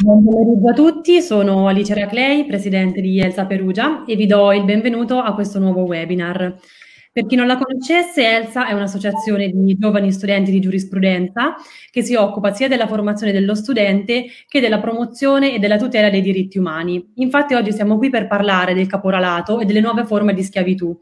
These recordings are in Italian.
Buon pomeriggio a tutti, sono Alice Raclei, presidente di Elsa Perugia e vi do il benvenuto a questo nuovo webinar. Per chi non la conoscesse, Elsa è un'associazione di giovani studenti di giurisprudenza che si occupa sia della formazione dello studente che della promozione e della tutela dei diritti umani. Infatti oggi siamo qui per parlare del caporalato e delle nuove forme di schiavitù.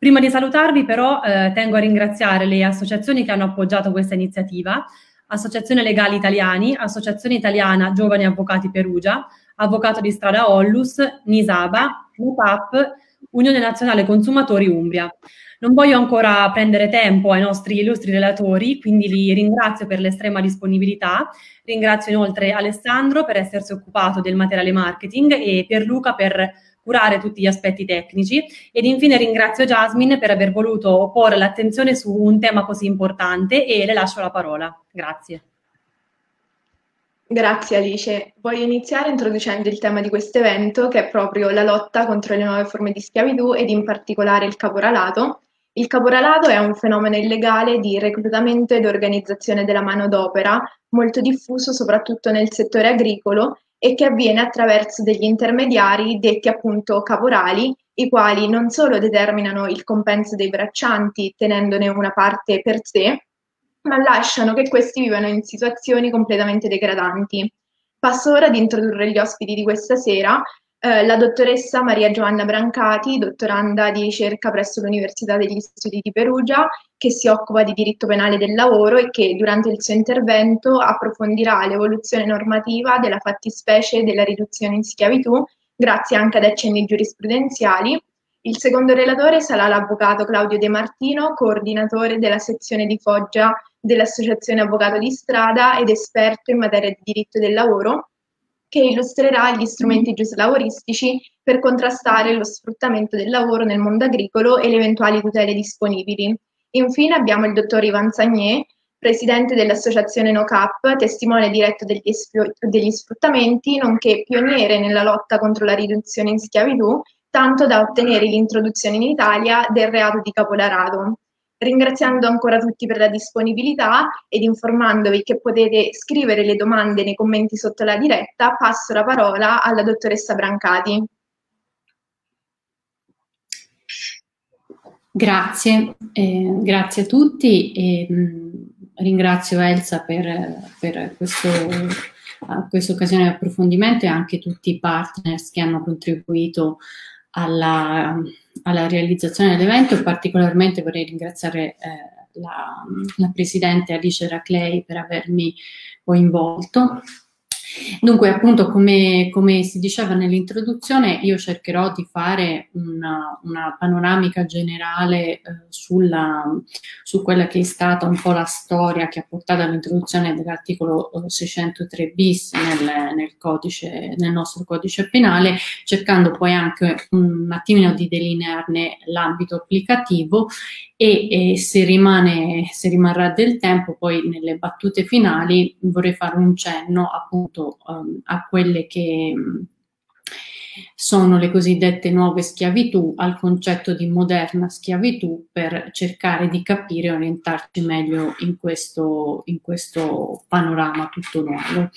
Prima di salutarvi però eh, tengo a ringraziare le associazioni che hanno appoggiato questa iniziativa, Associazione Legali Italiani, Associazione Italiana Giovani Avvocati Perugia, Avvocato di Strada Ollus, Nisaba, NUPAP, Unione Nazionale Consumatori Umbria. Non voglio ancora prendere tempo ai nostri illustri relatori, quindi li ringrazio per l'estrema disponibilità. Ringrazio inoltre Alessandro per essersi occupato del materiale marketing e Pierluca per curare tutti gli aspetti tecnici ed infine ringrazio Jasmine per aver voluto porre l'attenzione su un tema così importante e le lascio la parola. Grazie. Grazie Alice. Voglio iniziare introducendo il tema di questo evento che è proprio la lotta contro le nuove forme di schiavitù ed in particolare il caporalato. Il caporalato è un fenomeno illegale di reclutamento ed organizzazione della manodopera molto diffuso soprattutto nel settore agricolo e che avviene attraverso degli intermediari detti appunto caporali, i quali non solo determinano il compenso dei braccianti tenendone una parte per sé, ma lasciano che questi vivano in situazioni completamente degradanti. Passo ora ad introdurre gli ospiti di questa sera, eh, la dottoressa Maria Giovanna Brancati, dottoranda di ricerca presso l'Università degli Studi di Perugia, che si occupa di diritto penale del lavoro e che durante il suo intervento approfondirà l'evoluzione normativa della fattispecie della riduzione in schiavitù, grazie anche ad accenni giurisprudenziali. Il secondo relatore sarà l'avvocato Claudio De Martino, coordinatore della sezione di Foggia dell'Associazione Avvocato di Strada ed esperto in materia di diritto del lavoro, che illustrerà gli strumenti giuslavoristici per contrastare lo sfruttamento del lavoro nel mondo agricolo e le eventuali tutele disponibili. Infine abbiamo il dottor Ivan Sagné, presidente dell'associazione NoCap, testimone diretto degli, degli sfruttamenti, nonché pioniere nella lotta contro la riduzione in schiavitù, tanto da ottenere l'introduzione in Italia del reato di caporalato. Ringraziando ancora tutti per la disponibilità ed informandovi che potete scrivere le domande nei commenti sotto la diretta, passo la parola alla dottoressa Brancati. Grazie, eh, grazie a tutti e mh, mm, ringrazio Elsa per, per questo, uh, questa occasione di approfondimento e anche tutti i partners che hanno contribuito alla, alla realizzazione dell'evento. Particolarmente vorrei ringraziare eh, la, la, Presidente Alice Raclei per avermi coinvolto. Dunque, appunto, come, come, si diceva nell'introduzione, io cercherò di fare una, una panoramica generale eh, sulla, su quella che è stata un po' la storia che ha portato all'introduzione dell'articolo 603 eh, bis nel, nel, codice, nel nostro codice penale, cercando poi anche un attimino di delinearne l'ambito applicativo e, e se, rimane, se rimarrà del tempo, poi nelle battute finali vorrei fare un cenno appunto um, a quelle che sono le cosiddette nuove schiavitù, al concetto di moderna schiavitù per cercare di capire e orientarci meglio in questo, in questo panorama tutto nuovo.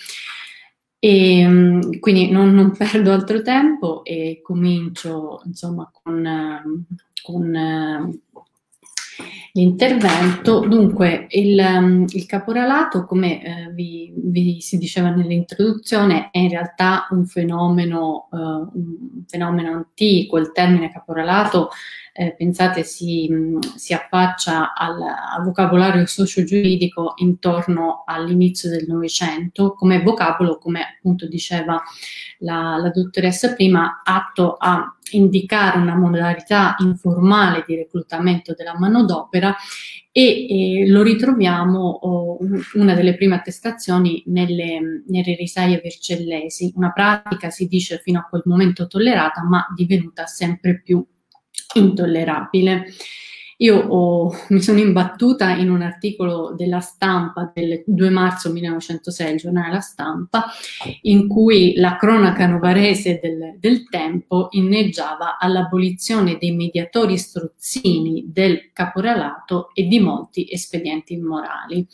E, um, quindi non, non, perdo altro tempo e comincio insomma con, con l'intervento. Dunque, il, um, il caporalato, come eh, vi, vi, si diceva nell'introduzione, è in realtà un fenomeno, uh, un fenomeno antico. Il termine caporalato, eh, pensate, si, si affaccia al, al vocabolario socio-giuridico intorno all'inizio del Novecento, come vocabolo, come appunto diceva la, la dottoressa prima, atto a indicare una modalità informale di reclutamento della manodopera e, e lo ritroviamo oh, una delle prime attestazioni nelle, nelle risaie vercellesi, una pratica si dice fino a quel momento tollerata ma divenuta sempre più intollerabile. Io ho, mi sono imbattuta in un articolo della stampa del 2 marzo 1906, il giornale La Stampa, in cui la cronaca novarese del, del tempo inneggiava all'abolizione dei mediatori strozzini del caporalato e di molti espedienti immorali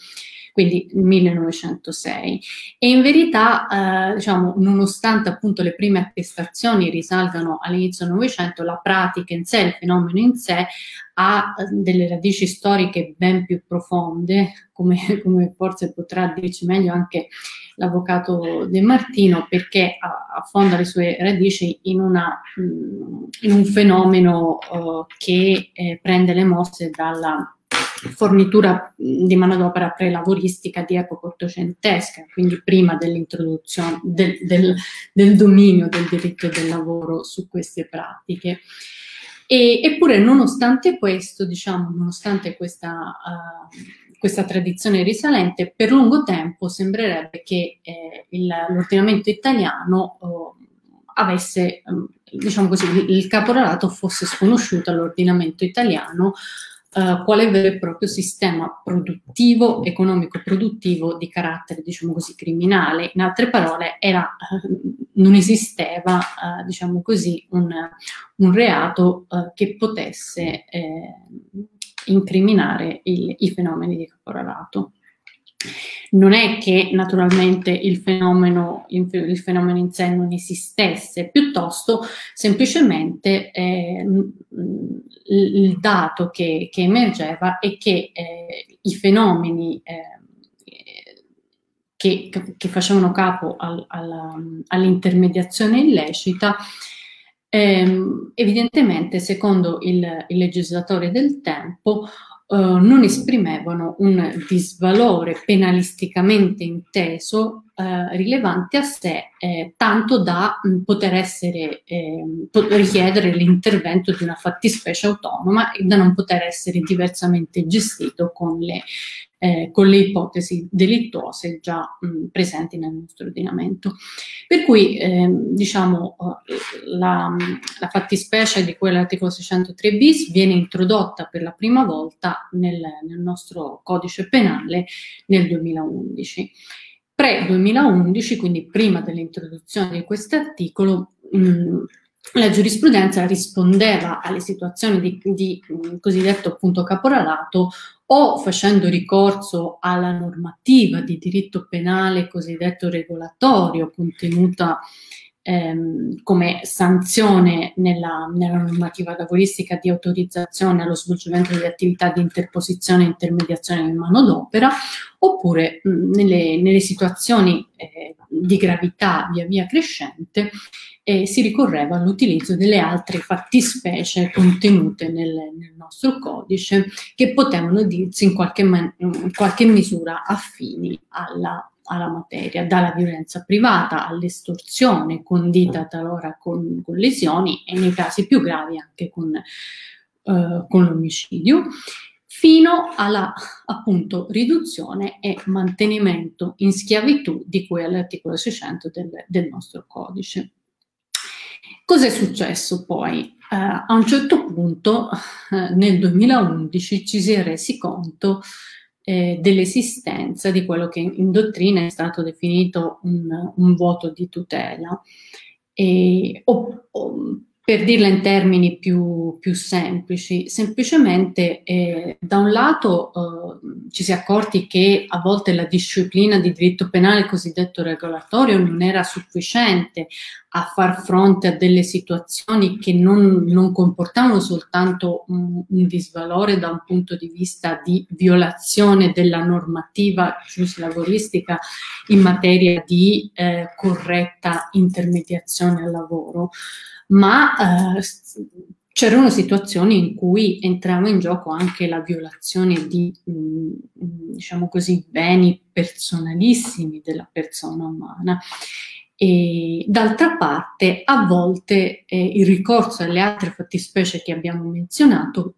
quindi 1906. E in verità, eh, diciamo, nonostante appunto le prime attestazioni risalgano all'inizio del Novecento, la pratica in sé, il fenomeno in sé, ha eh, delle radici storiche ben più profonde, come, come forse potrà dirci meglio anche l'avvocato De Martino, perché affonda le sue radici in, una, mm, in un fenomeno uh, che eh, prende le mosse dalla fornitura di manodopera prelavoristica di epoca ottocentesca, quindi prima dell'introduzione del, del, del, dominio del diritto del lavoro su queste pratiche. E, eppure, nonostante questo, diciamo, nonostante questa, uh, questa, tradizione risalente, per lungo tempo sembrerebbe che eh, il, l'ordinamento italiano uh, avesse, um, diciamo così, il caporalato fosse sconosciuto all'ordinamento italiano uh, quale vero e proprio sistema produttivo, economico-produttivo di carattere, diciamo così, criminale. In altre parole, era, uh, non esisteva, uh, diciamo così, un, un reato che potesse incriminare il, i fenomeni di caporalato. Non è che naturalmente il fenomeno, il fenomeno in sé non esistesse, piuttosto semplicemente eh, il dato che, che, emergeva è che eh, i fenomeni eh, che, che, facevano capo al, al, all'intermediazione illecita ehm, evidentemente, secondo il, il legislatore del tempo, Uh, non esprimevano un disvalore penalisticamente inteso uh, rilevante a sé, eh, tanto da mh, poter essere, eh, richiedere l'intervento di una fattispecie autonoma e da non poter essere diversamente gestito con le eh, con le ipotesi delittuose già mh, presenti nel nostro ordinamento. Per cui eh, diciamo eh, la, la, fattispecie di cui l'articolo 603 bis viene introdotta per la prima volta nel, nel nostro codice penale nel 2011. Pre-2011, quindi prima dell'introduzione di questo articolo, la giurisprudenza rispondeva alle situazioni di, di cosiddetto appunto caporalato o facendo ricorso alla normativa di diritto penale cosiddetto regolatorio contenuta ehm, come sanzione nella, nella, normativa lavoristica di autorizzazione allo svolgimento di attività di interposizione e intermediazione in manodopera, oppure mh, nelle, nelle, situazioni eh, di gravità via via crescente eh, si ricorreva all'utilizzo delle altre fattispecie contenute nel, nel nostro codice che potevano dirsi in qualche, man- in qualche misura affini alla, alla, materia, dalla violenza privata all'estorsione condita talora con, con, lesioni e nei casi più gravi anche con, eh, con l'omicidio fino alla appunto riduzione e mantenimento in schiavitù di cui è l'articolo 600 del, del nostro codice. Cos'è successo poi? Uh, a un certo punto, uh, nel 2011, ci si è resi conto eh, dell'esistenza di quello che in dottrina è stato definito un, un vuoto di tutela. E, o, o, per dirla in termini più, più semplici, semplicemente eh, da un lato eh, ci si è accorti che a volte la disciplina di diritto penale cosiddetto regolatorio non era sufficiente a far fronte a delle situazioni che non, non comportavano soltanto un, un, disvalore da un punto di vista di violazione della normativa giuslavoristica in materia di eh, corretta intermediazione al lavoro, ma eh, c'erano situazioni in cui entrava in gioco anche la violazione di, mh, mm, diciamo così, beni personalissimi della persona umana. E d'altra parte, a volte eh, il ricorso alle altre fattispecie che abbiamo menzionato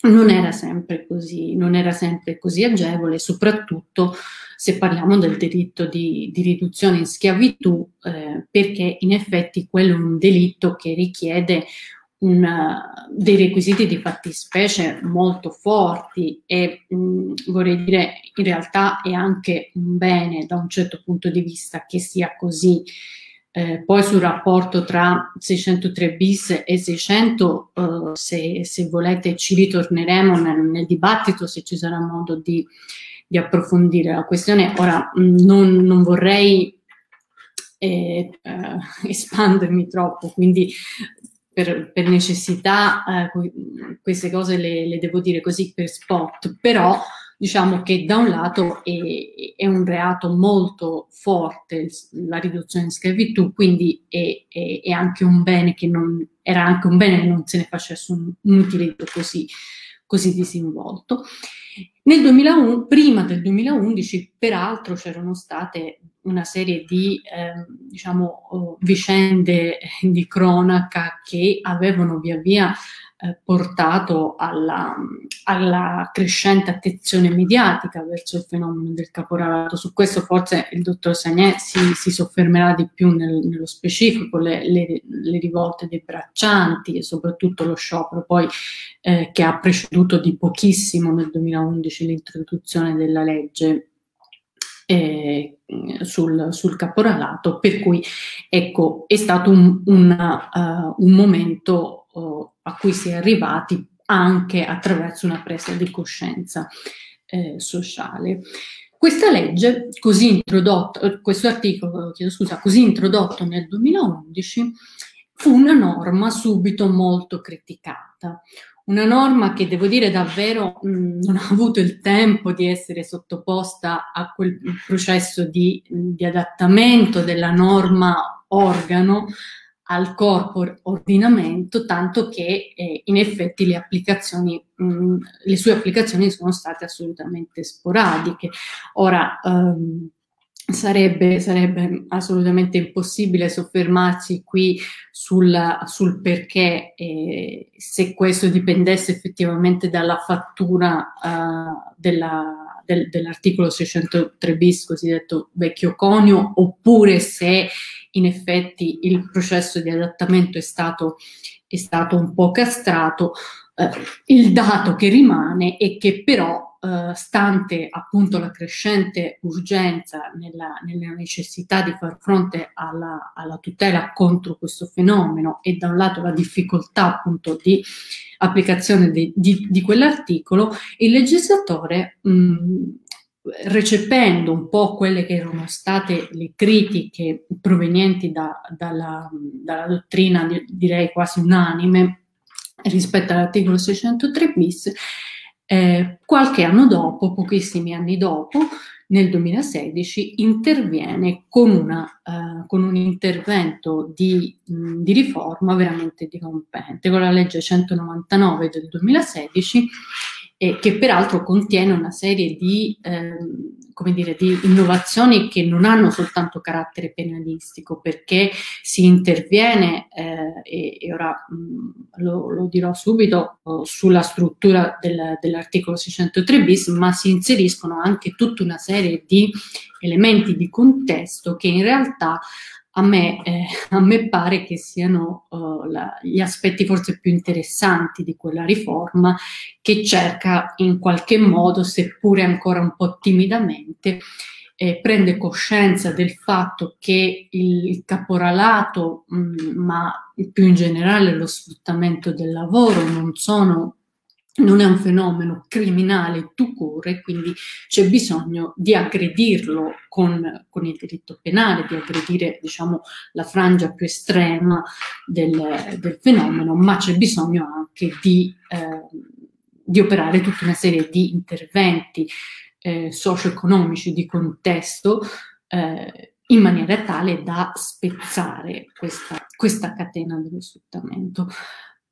non era sempre così, non era sempre così agevole, soprattutto se parliamo del diritto di, di riduzione in schiavitù, eh, perché in effetti quello è un delitto che richiede una, dei requisiti di fattispecie molto forti e mh, vorrei dire in realtà è anche un bene da un certo punto di vista che sia così. Eh, poi sul rapporto tra 603 bis e 600, eh, se, se, volete ci ritorneremo nel, nel, dibattito se ci sarà modo di, di approfondire la questione. Ora non, non vorrei eh, eh, espandermi troppo, quindi per, per necessità eh, queste cose le, le, devo dire così per spot, però diciamo che da un lato è, è un reato molto forte la riduzione in schiavitù, quindi è, è, è, anche un bene che non, era anche un bene che non se ne facesse un, un utilizzo così, così disinvolto. Nel 2001, prima del 2011, peraltro, c'erano state una serie di eh, diciamo, oh, vicende di cronaca che avevano via via eh, portato alla, alla, crescente attenzione mediatica verso il fenomeno del caporalato. Su questo forse il dottor Sagnè si, si soffermerà di più nel, nello specifico, le, le, le, rivolte dei braccianti e soprattutto lo sciopero poi eh, che ha preceduto di pochissimo nel 2011 l'introduzione della legge eh, sul, sul, caporalato, per cui ecco, è stato un, una, uh, un momento uh, a cui si è arrivati anche attraverso una presa di coscienza eh, sociale. Questa legge, così introdotto, eh, questo articolo, chiedo scusa, così introdotto nel 2011, fu una norma subito molto criticata, una norma che devo dire davvero mh, non ha avuto il tempo di essere sottoposta a quel processo di, di adattamento della norma organo al corpo ordinamento, tanto che eh, in effetti le applicazioni, mh, le sue applicazioni sono state assolutamente sporadiche. Ora, ehm, Sarebbe, sarebbe, assolutamente impossibile soffermarsi qui sul, sul perché, eh, se questo dipendesse effettivamente dalla fattura uh, della, del, dell'articolo 603 bis, cosiddetto vecchio conio, oppure se in effetti il processo di adattamento è stato, è stato un po' castrato. Eh, il dato che rimane è che però eh, stante appunto la crescente urgenza nella, nella necessità di far fronte alla, alla, tutela contro questo fenomeno e da un lato la difficoltà appunto di applicazione di, di, di quell'articolo, il legislatore mh, recependo un po' quelle che erano state le critiche provenienti da, dalla, dalla, dottrina, direi quasi unanime, rispetto all'articolo 603 bis, eh, qualche anno dopo, pochissimi anni dopo, nel 2016, interviene con, una, eh, con un intervento di, mh, di, riforma veramente dirompente, con la legge 199 del 2016 eh, che peraltro contiene una serie di, eh, come dire, di innovazioni che non hanno soltanto carattere penalistico, perché si interviene, eh, e, e, ora mh, lo, lo, dirò subito, oh, sulla struttura del, dell'articolo 603 bis, ma si inseriscono anche tutta una serie di elementi di contesto che in realtà a me, eh, a me, pare che siano uh, la, gli aspetti forse più interessanti di quella riforma che cerca in qualche modo, seppure ancora un po' timidamente, eh, prende coscienza del fatto che il, caporalato, mh, mm, ma più in generale lo sfruttamento del lavoro non sono non è un fenomeno criminale tu corre, quindi c'è bisogno di aggredirlo con, con, il diritto penale, di aggredire diciamo, la frangia più estrema del, del fenomeno, ma c'è bisogno anche di, eh, di, operare tutta una serie di interventi eh, socio-economici di contesto eh, in maniera tale da spezzare questa, questa catena dello sfruttamento.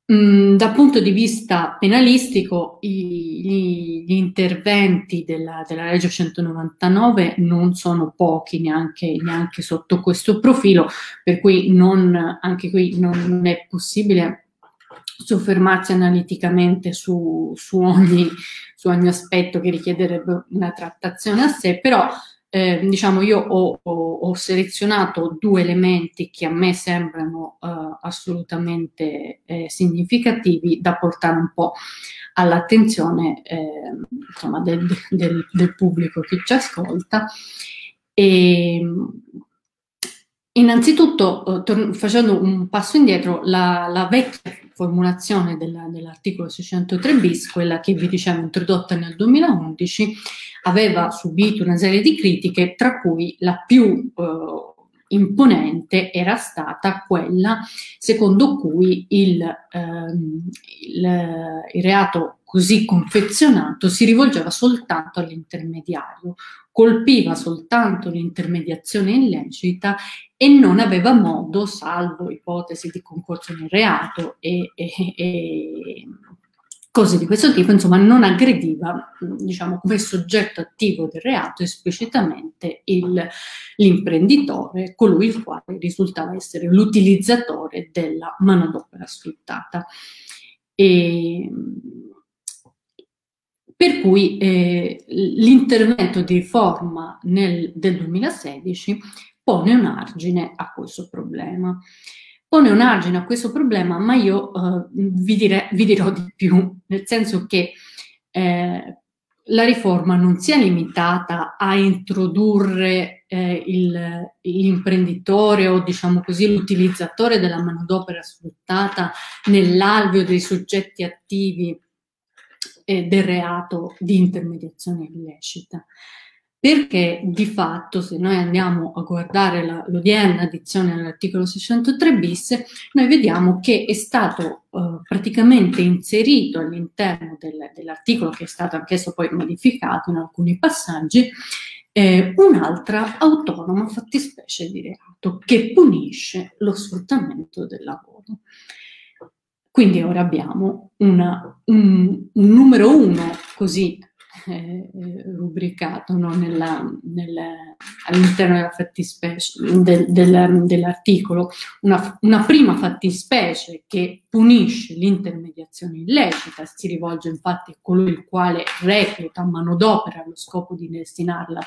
Mm, dal punto di vista penalistico, i, gli, gli, interventi della, della, legge 199 non sono pochi neanche, neanche, sotto questo profilo, per cui non, anche qui non, non è possibile soffermarsi analiticamente su, su, ogni, su, ogni, aspetto che richiederebbe una trattazione a sé, però eh, diciamo io ho, ho, ho, selezionato due elementi che a me sembrano eh, assolutamente eh, significativi da portare un po' all'attenzione ehm, insomma, del, del, del, pubblico che ci ascolta. E, innanzitutto, eh, facendo un passo indietro, la, la vecchia formulazione della, dell'articolo 603 bis, quella che vi dicevo introdotta nel 2011, aveva subito una serie di critiche, tra cui la più eh, imponente era stata quella secondo cui il, ehm, il, il reato così confezionato si rivolgeva soltanto all'intermediario, colpiva soltanto l'intermediazione illecita e non aveva modo, salvo ipotesi di concorso nel reato e, e, e cose di questo tipo, insomma, non aggrediva, diciamo, come soggetto attivo del reato esplicitamente il, l'imprenditore, colui il quale risultava essere l'utilizzatore della manodopera sfruttata. E, per cui eh, l'intervento di riforma nel, del 2016 pone un argine a questo problema. Pone un argine a questo problema, ma io eh, vi, dire, vi, dirò di più, nel senso che eh, la riforma non sia limitata a introdurre eh, il, l'imprenditore o diciamo così l'utilizzatore della manodopera sfruttata nell'alveo dei soggetti attivi eh, del reato di intermediazione illecita, perché di fatto se noi andiamo a guardare la, l'odierna addizione all'articolo 603 bis, noi vediamo che è stato eh, praticamente inserito all'interno del, dell'articolo che è stato anch'esso poi modificato in alcuni passaggi, eh, un'altra autonoma fattispecie di reato che punisce lo sfruttamento del lavoro. Quindi ora abbiamo una, un, un numero uno così eh, rubricato no? Nella, nel, all'interno della fattispecie, del, del, dell'articolo, una, una, prima fattispecie che punisce l'intermediazione illecita, si rivolge infatti a colui il quale recluta manodopera allo scopo di destinarla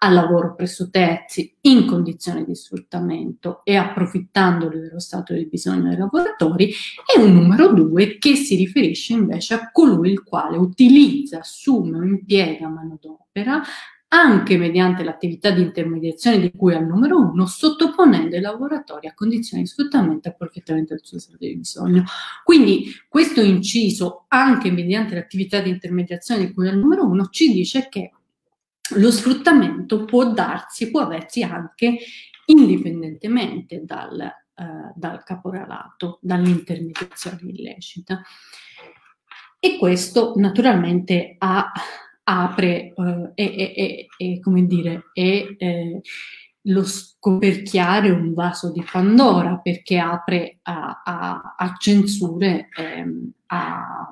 al lavoro presso terzi in condizioni di sfruttamento e approfittandoli dello stato di bisogno dei lavoratori e un numero due che si riferisce invece a colui il quale utilizza, assume o impiega manodopera anche mediante l'attività di intermediazione di cui al numero uno, sottoponendo i lavoratori a condizioni di sfruttamento e approfittamento del suo stato di bisogno. Quindi questo inciso, anche mediante l'attività di intermediazione di cui al numero uno, ci dice che lo sfruttamento può darsi, può aversi anche indipendentemente dal, eh, dal caporalato, dall'intermediazione illecita. E questo naturalmente ha, apre eh, e, e, come dire, è eh, lo scoperchiare un vaso di Pandora perché apre a, a, a censure, ehm, a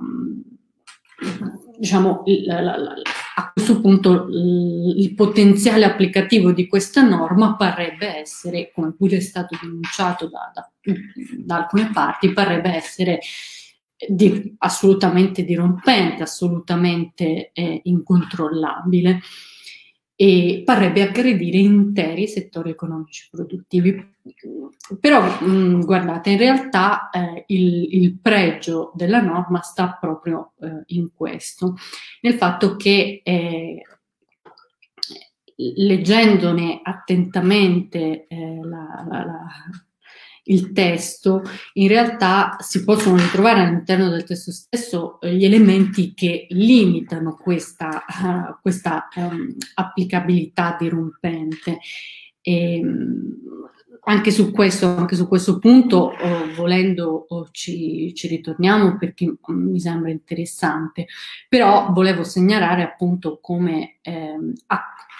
diciamo, la, la, la, a questo punto il potenziale applicativo di questa norma parrebbe essere, come pure è stato denunciato da, da, da alcune parti, parrebbe essere di, assolutamente dirompente, assolutamente eh, incontrollabile e parrebbe aggredire interi settori economici produttivi. Però mh, guardate, in realtà eh, il, il, pregio della norma sta proprio eh, in questo, nel fatto che eh, leggendone attentamente eh, la, la, la il testo, in realtà si possono ritrovare all'interno del testo stesso eh, gli elementi che limitano questa, uh, questa um, applicabilità dirompente. E, um, anche su questo, anche su questo punto, oh, volendo oh, ci, ci, ritorniamo perché mm, mi sembra interessante, però volevo segnalare appunto come eh,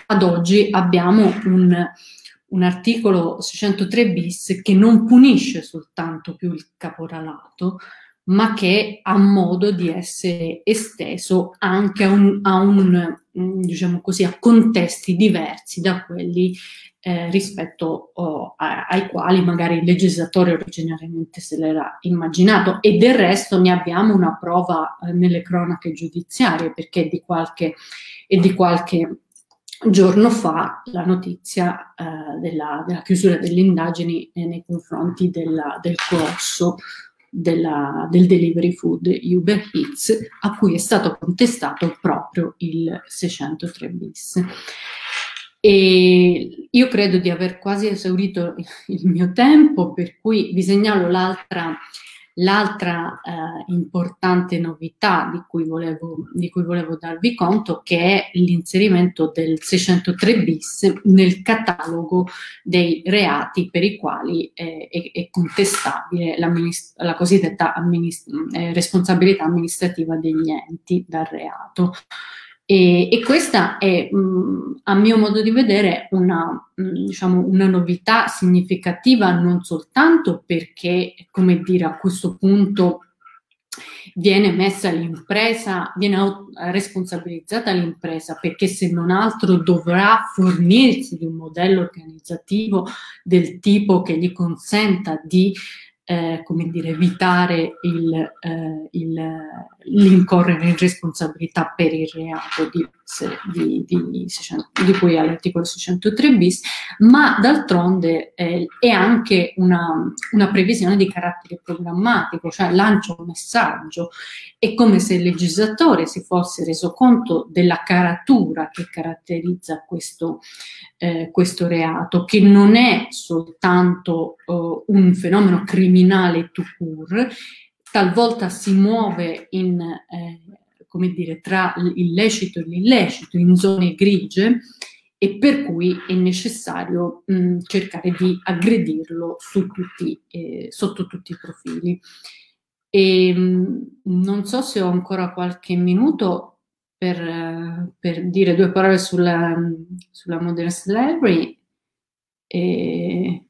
ad oggi abbiamo un un articolo 603 bis che non punisce soltanto più il caporalato, ma che ha modo di essere esteso anche a, un, a, un, diciamo così, a contesti diversi da quelli eh, rispetto oh, a, ai quali magari il legislatore originariamente se l'era immaginato. E del resto ne abbiamo una prova eh, nelle cronache giudiziarie perché di qualche, è di qualche giorno fa la notizia eh, della, della, chiusura delle indagini eh, nei confronti della, del colosso della, del delivery food Uber Eats, a cui è stato contestato proprio il 603 bis. E io credo di aver quasi esaurito il mio tempo, per cui vi segnalo l'altra L'altra eh, importante novità di cui, volevo, di cui, volevo, darvi conto che è l'inserimento del 603 bis nel catalogo dei reati per i quali eh, è, è, contestabile la cosiddetta amminist- eh, responsabilità amministrativa degli enti dal reato. E, e questa è, mh, a mio modo di vedere, una, mh, diciamo, una novità significativa non soltanto perché, come dire, a questo punto viene messa l'impresa, viene responsabilizzata l'impresa perché se non altro dovrà fornirsi di un modello organizzativo del tipo che gli consenta di eh, come dire, evitare il, eh, il, l'incorrere in responsabilità per il reato di, di, di, di cui all'articolo 603 bis, ma d'altronde eh, è anche una, una, previsione di carattere programmatico, cioè lancia un messaggio. È come se il legislatore si fosse reso conto della caratura che caratterizza questo, eh, questo reato, che non è soltanto uh, un fenomeno criminale tout court, talvolta si muove in, eh, come dire, tra l'illecito e l'illecito, in zone grigie, e per cui è necessario mh, cercare di aggredirlo tutti, eh, sotto tutti i profili. E, mh, non so se ho ancora qualche minuto per, per dire due parole sulla, sulla Modern Slavery. E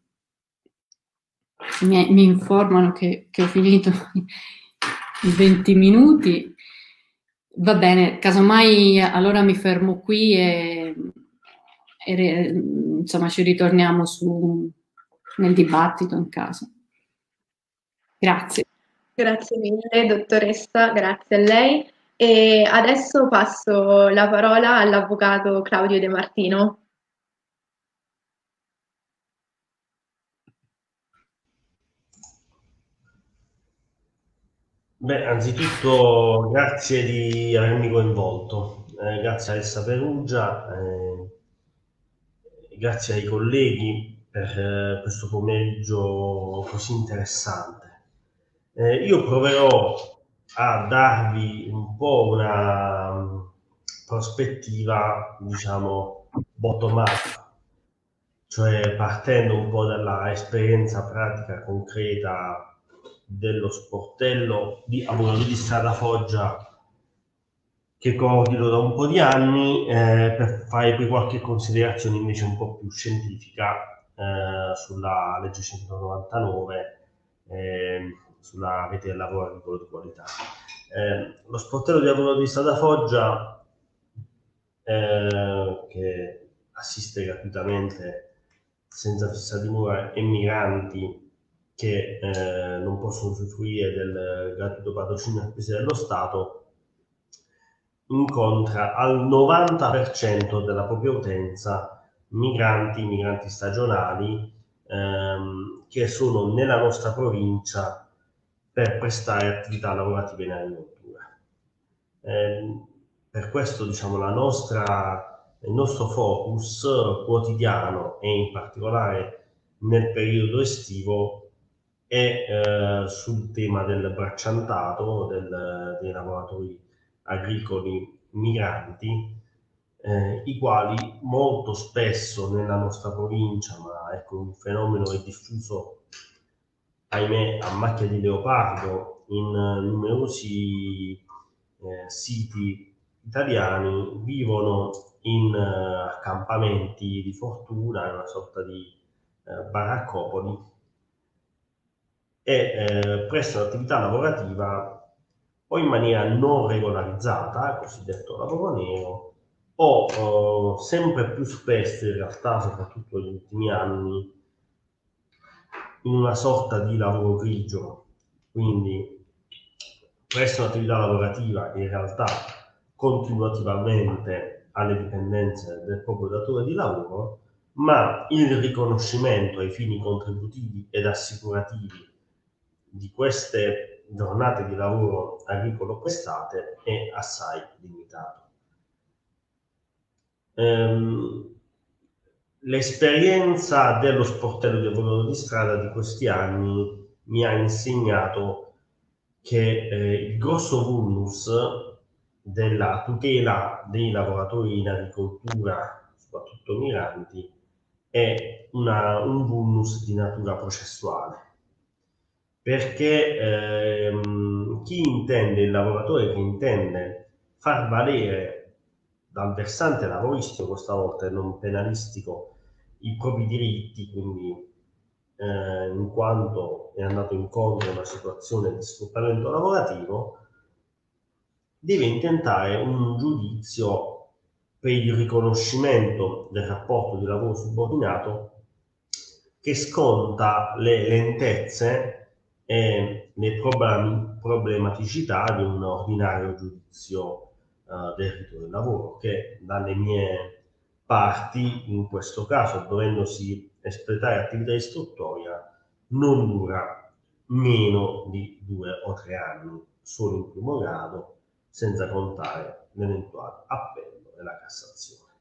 mi, mi informano che, che, ho finito i 20 minuti. Va bene, casomai allora mi fermo qui e, e insomma ci ritorniamo su, nel dibattito in caso. Grazie. Grazie mille, dottoressa, grazie a lei. E adesso passo la parola all'avvocato Claudio De Martino. Beh, anzitutto grazie di avermi coinvolto, eh, grazie a Elsa Perugia, eh, grazie ai colleghi per eh, questo pomeriggio così interessante. Eh, io proverò a darvi un po' una mm, prospettiva, diciamo, bottom up, cioè partendo un po' dalla esperienza pratica concreta dello sportello di avvocato di Strada Foggia che coordino da un po' di anni eh, per fare poi qualche considerazione invece un po' più scientifica eh, sulla legge 199 eh, sulla rete del lavoro agricolo di qualità. Eh, lo sportello di lavoro di Strada Foggia, eh, che assiste gratuitamente senza fissa dimora emigranti che eh, non possono usufruire del gratuito patrocinio a spese dello Stato, incontra al 90% della propria utenza migranti, migranti stagionali, ehm, che sono nella nostra provincia per prestare attività lavorative in agricoltura. Eh, per questo diciamo, nostra, il nostro focus quotidiano e in particolare nel periodo estivo è eh, sul tema del bracciantato del, dei lavoratori agricoli migranti, eh, i quali molto spesso nella nostra provincia, ma ecco un fenomeno è diffuso ahimè, a macchia di leopardo in numerosi eh, siti italiani vivono in uh, accampamenti di fortuna, una sorta di uh, baraccopoli e eh, prestano attività lavorativa o in maniera non regolarizzata, cosiddetto lavoro nero, o uh, sempre più spesso in realtà, soprattutto negli ultimi anni, in una sorta di lavoro grigio, quindi presso un'attività lavorativa in realtà continuativamente alle dipendenze del proprio datore di lavoro, ma il riconoscimento ai fini contributivi ed assicurativi di queste giornate di lavoro agricolo prestate è assai limitato. Ehm, l'esperienza dello sportello di lavoro di strada di questi anni mi ha insegnato che eh, il grosso vulnus della tutela dei lavoratori in agricoltura, soprattutto migranti, è una, un vulnus di natura processuale. Perché ehm, chi intende, il lavoratore che intende far valere dal versante lavoristico, questa volta e non penalistico, i propri diritti, quindi eh, in quanto è andato incontro a una situazione di sfruttamento lavorativo, deve intentare un giudizio per il riconoscimento del rapporto di lavoro subordinato che sconta le lentezze e le problematicità di un ordinario giudizio uh, del rito del lavoro, che dalle mie parti, in questo caso, dovendosi espletare attività istruttoria, non dura meno di due o tre anni, solo in primo grado, senza contare l'eventuale appello e la Cassazione.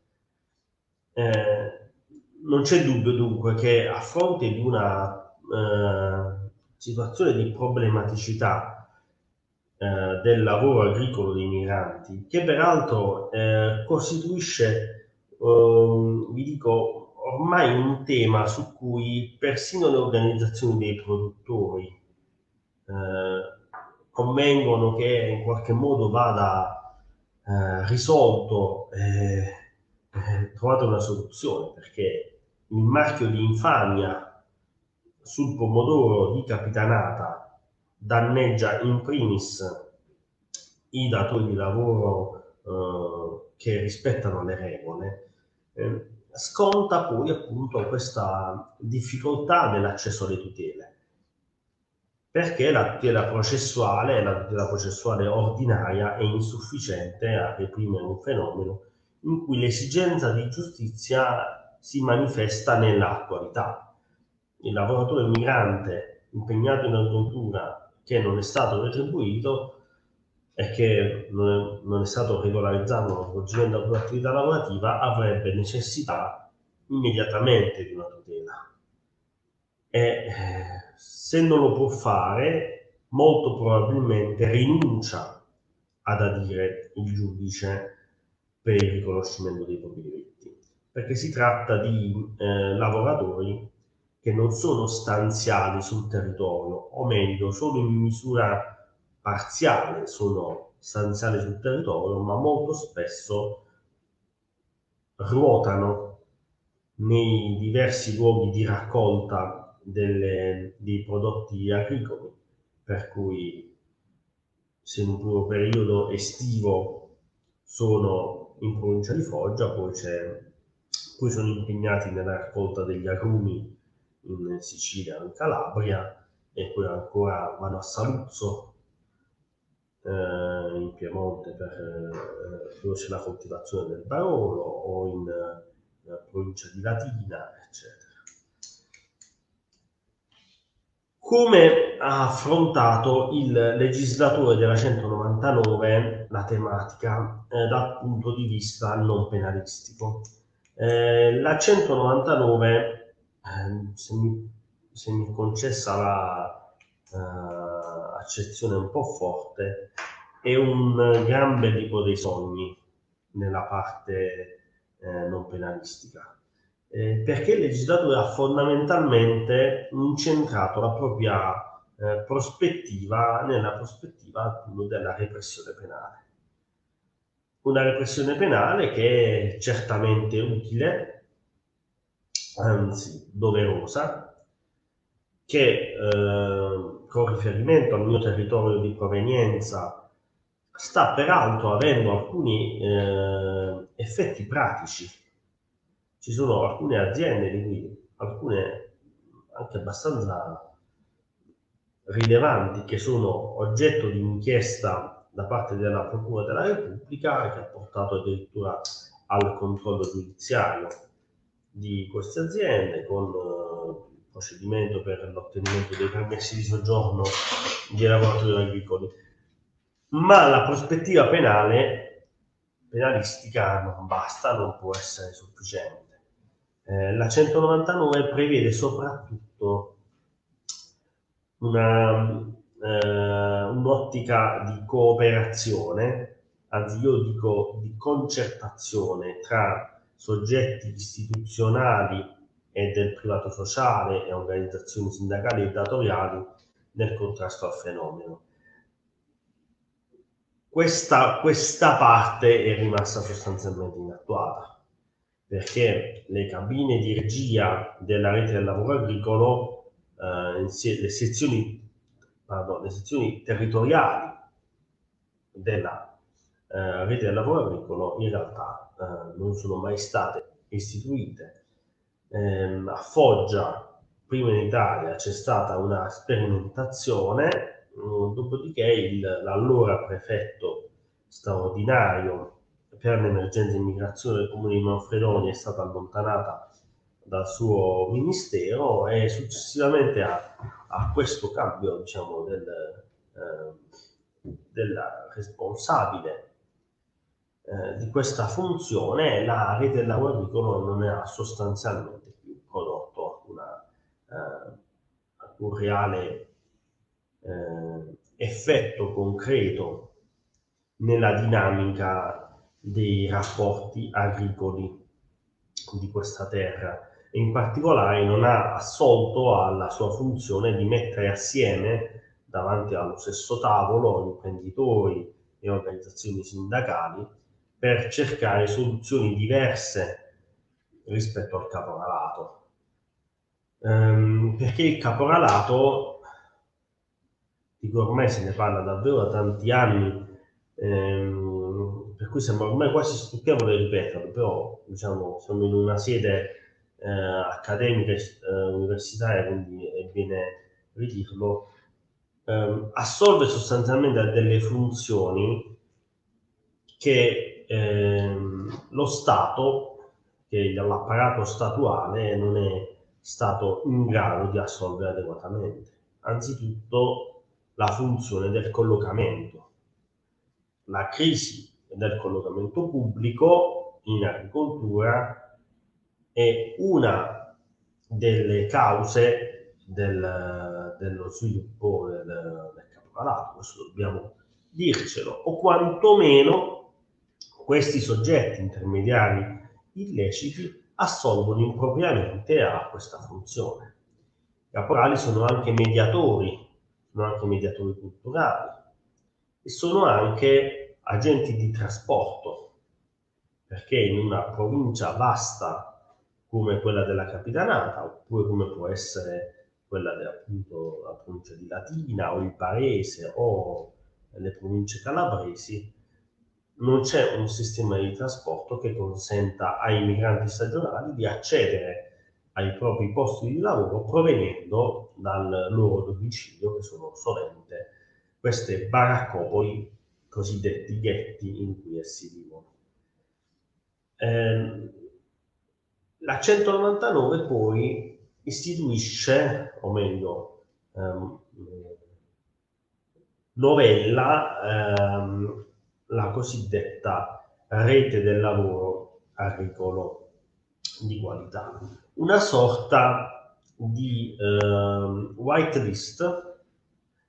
Eh, non c'è dubbio dunque che a fronte di una eh, situazione di problematicità eh, del lavoro agricolo dei migranti, che peraltro eh, costituisce, ehm, vi dico, ormai un tema su cui persino le organizzazioni dei produttori eh, convengono che in qualche modo vada eh, risolto eh, trovata una soluzione, perché il marchio di infamia sul pomodoro di capitanata danneggia in primis i datori di lavoro eh, che rispettano le regole, eh, sconta poi appunto questa difficoltà nell'accesso alle tutele perché la tutela processuale, la tutela processuale ordinaria è insufficiente a reprimere un fenomeno in cui l'esigenza di giustizia si manifesta nell'attualità. Il lavoratore migrante impegnato in agricoltura che non è stato retribuito e che non è stato regolarizzato lo svolgimento della sua attività lavorativa avrebbe necessità immediatamente di una tutela. E eh, se non lo può fare, molto probabilmente rinuncia ad adire il giudice per il riconoscimento dei propri diritti, perché si tratta di eh, lavoratori che non sono stanziali sul territorio, o meglio, solo in misura parziale sono stanziali sul territorio, ma molto spesso ruotano nei diversi luoghi di raccolta delle, dei prodotti agricoli, per cui se in un primo periodo estivo sono in provincia di Foggia, poi, poi sono impegnati nella raccolta degli agrumi in Sicilia, in Calabria, e poi ancora vanno a Saluzzo eh, in Piemonte per, eh, la coltivazione del Barolo o in eh, provincia di Latina, eccetera. Come ha affrontato il legislatore della 199 la tematica eh, dal punto di vista non penalistico? Eh, la 199, eh, se mi, se mi concessa la, uh, accezione un po' forte e un gran bel dei sogni nella parte eh, non penalistica. Eh, perché il legislatore ha fondamentalmente incentrato la propria eh, prospettiva nella prospettiva della repressione penale. Una repressione penale che è certamente utile, anzi doverosa, che eh, con riferimento al mio territorio di provenienza sta peraltro avendo alcuni eh, effetti pratici. Ci sono alcune aziende di cui alcune anche abbastanza rilevanti che sono oggetto di inchiesta da parte della Procura della Repubblica che ha portato addirittura al controllo giudiziario di queste aziende con uh, procedimento per l'ottenimento dei permessi di soggiorno dei lavoratori agricoli. Ma la prospettiva penale, penalistica non basta, non può essere sufficiente. Eh, la 199 prevede soprattutto una, eh, un'ottica di cooperazione, anzi io dico di concertazione tra soggetti istituzionali e del privato sociale e organizzazioni sindacali e datoriali nel contrasto al fenomeno. Questa, questa parte è rimasta sostanzialmente inattuata perché le cabine di regia della rete del lavoro agricolo, eh, le, sezioni, pardon, le sezioni territoriali della eh, rete del lavoro agricolo in realtà eh, non sono mai state istituite. Ehm, a Foggia, prima in Italia, c'è stata una sperimentazione, mh, mm, dopodiché il, l'allora prefetto straordinario per l'emergenza immigrazione del comune di Manfredoni è stata allontanata dal suo ministero e successivamente a, a questo cambio diciamo, del, eh, della responsabile eh, di questa funzione la rete del lavoro agricolo non ha sostanzialmente più prodotto una, eh, un reale eh, effetto concreto nella dinamica dei rapporti agricoli di questa terra. E in particolare non ha assolto alla sua funzione di mettere assieme davanti allo stesso tavolo imprenditori e organizzazioni sindacali per cercare soluzioni diverse rispetto al caporalato. Um, perché il caporalato, dico ormai se ne parla davvero da tanti anni, ehm, per cui sembra ormai quasi stucchevole ripeterlo, però diciamo siamo in una sede eh, accademica eh, universitaria, quindi è bene ridirlo, ehm, assolve sostanzialmente delle funzioni che ehm, lo Stato, che l'apparato statuale non è stato in grado di assolvere adeguatamente. Anzitutto la funzione del collocamento. La crisi del collocamento pubblico in agricoltura è una delle cause del, dello sviluppo del, del caporalato, questo dobbiamo dircelo, o quantomeno questi soggetti intermediari illeciti assolvono impropriamente a questa funzione. I caporali sono anche mediatori, sono anche mediatori culturali e sono anche agenti di trasporto, perché in una provincia vasta come quella della Capitanata, oppure come può essere quella de, appunto la provincia di Latina o il Parese o le province calabresi, non c'è un sistema di trasporto che consenta ai migranti stagionali di accedere ai propri posti di lavoro provenendo dal loro domicilio, che sono solamente queste baraccopoli, cosiddetti ghetti in cui essi vivono. Eh, la 199 poi istituisce, o meglio, ehm, novella ehm, la cosiddetta rete del lavoro agricolo di qualità, una sorta di eh, whitelist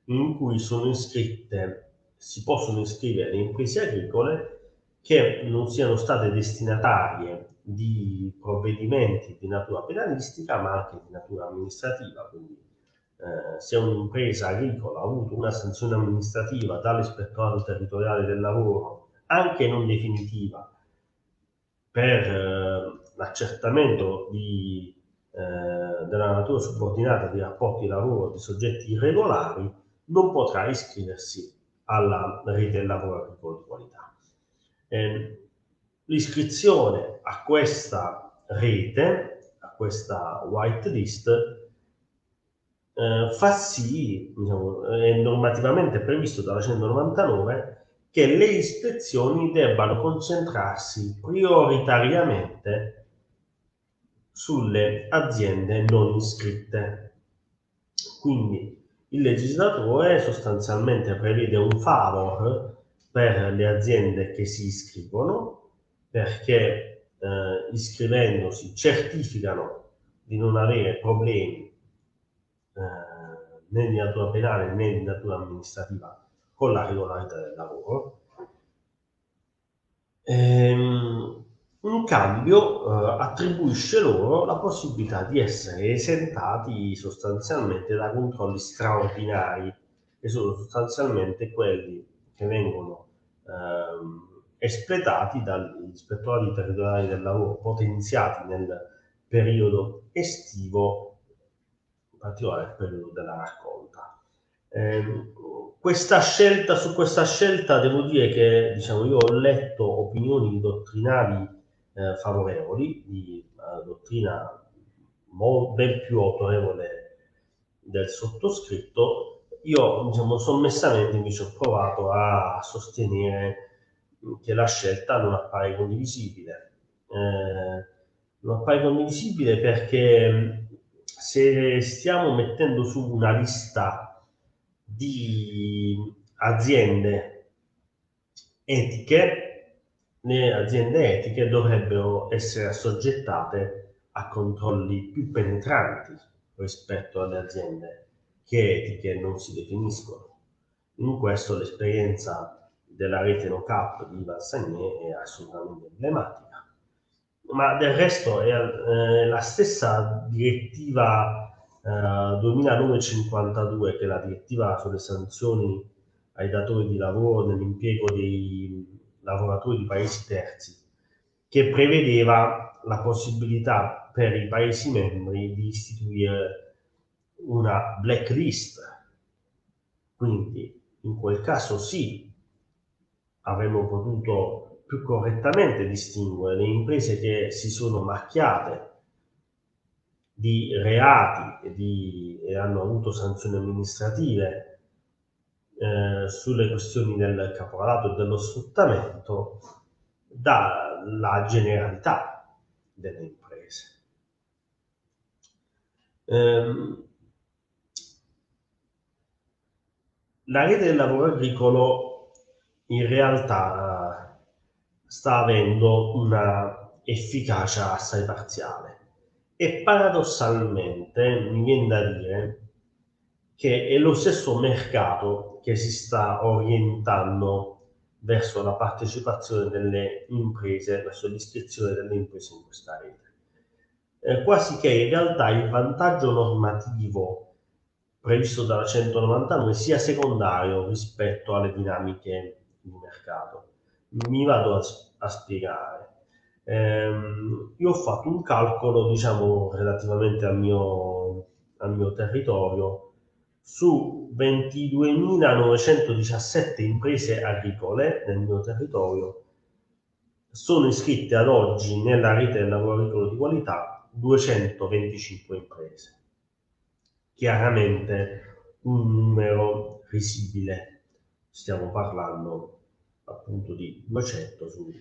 in cui sono iscritte, si possono iscrivere imprese agricole che non siano state destinatarie di provvedimenti di natura penalistica ma anche di natura amministrativa, quindi eh, se un'impresa agricola ha avuto una sanzione amministrativa dall'ispettorato territoriale del lavoro, anche non definitiva, per eh, l'accertamento di, eh, della natura subordinata di rapporti di lavoro di soggetti irregolari, non potrà iscriversi alla rete del lavoro agricolo di qualità. Eh, l'iscrizione a questa rete, a questa whitelist, eh, fa sì, diciamo, è normativamente previsto dalla 199, che le ispezioni debbano concentrarsi prioritariamente sulle aziende non iscritte. Quindi il legislatore sostanzialmente prevede un favor per le aziende che si iscrivono perché eh, iscrivendosi certificano di non avere problemi eh, né di natura penale né di natura amministrativa con la regolarità del lavoro. Ehm, in cambio eh, attribuisce loro la possibilità di essere esentati sostanzialmente da controlli straordinari, che sono sostanzialmente quelli che vengono ehm, espletati dagli ispettorati territoriali del lavoro potenziati nel periodo estivo, particolare periodo della raccolta. Eh, questa scelta, su questa scelta devo dire che diciamo, io ho letto opinioni dottrinali eh, favorevoli, di una dottrina ben più autorevole del sottoscritto, io diciamo, sommessamente invece ho provato a sostenere che la scelta non appare condivisibile. Eh, non appare condivisibile perché se stiamo mettendo su una lista di aziende etiche, le aziende etiche dovrebbero essere assoggettate a controlli più penetranti rispetto alle aziende che etiche non si definiscono. In questo l'esperienza della rete NoCap di Valsagné è assolutamente emblematica. Ma del resto è eh, la stessa direttiva eh, 2952, che è la direttiva sulle sanzioni ai datori di lavoro nell'impiego dei lavoratori di paesi terzi, che prevedeva la possibilità per i paesi membri di istituire una blacklist. Quindi in quel caso sì, avremmo potuto più correttamente distinguere le imprese che si sono macchiate di reati e, di, e hanno avuto sanzioni amministrative eh, sulle questioni del caporalato e dello sfruttamento dalla generalità delle imprese. Ehm, la rete del lavoro agricolo in realtà sta avendo una efficacia assai parziale e paradossalmente mi viene da dire che è lo stesso mercato che si sta orientando verso la partecipazione delle imprese, verso l'iscrizione delle imprese in questa rete. Eh, quasi che in realtà il vantaggio normativo previsto dalla 199 sia secondario rispetto alle dinamiche di mercato. Mi vado a, a spiegare. Eh, io ho fatto un calcolo, diciamo, relativamente al mio, al mio territorio su 22.917 imprese agricole nel mio territorio sono iscritte ad oggi nella rete del lavoro agricolo di qualità 225 imprese. Chiaramente un numero risibile, stiamo parlando appunto di 200 su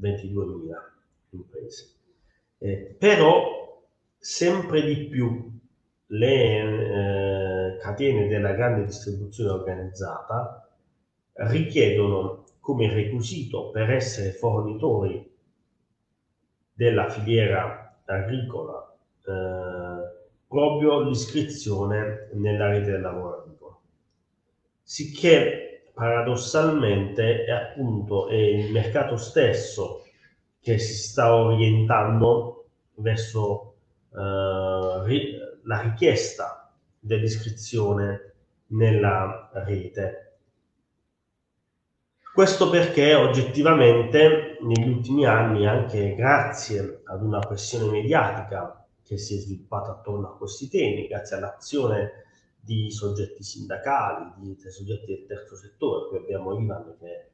22.000 imprese. Eh, però sempre di più le eh, catene della grande distribuzione organizzata richiedono come requisito per essere fornitori della filiera agricola eh, proprio l'iscrizione nella rete del lavoro agricolo. Sicché paradossalmente è appunto è il mercato stesso che si sta orientando verso eh, la richiesta dell'iscrizione nella rete. Questo perché oggettivamente negli ultimi anni, anche grazie ad una pressione mediatica che si è sviluppata attorno a questi temi, grazie all'azione di soggetti sindacali, di soggetti del terzo settore, qui abbiamo Ivan che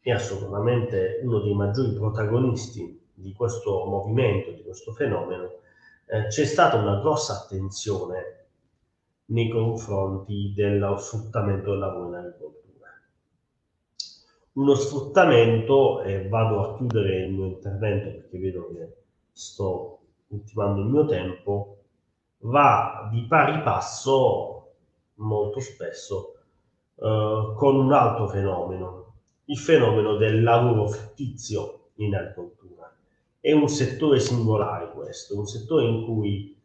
è assolutamente uno dei maggiori protagonisti di questo movimento, di questo fenomeno, eh, c'è stata una grossa attenzione nei confronti dello sfruttamento del lavoro in agricoltura. uno sfruttamento, e vado a chiudere il mio intervento perché vedo che sto ultimando il mio tempo, va di pari passo molto spesso eh, con un altro fenomeno, il fenomeno del lavoro fittizio in agricoltura. È un settore singolare questo, un settore in cui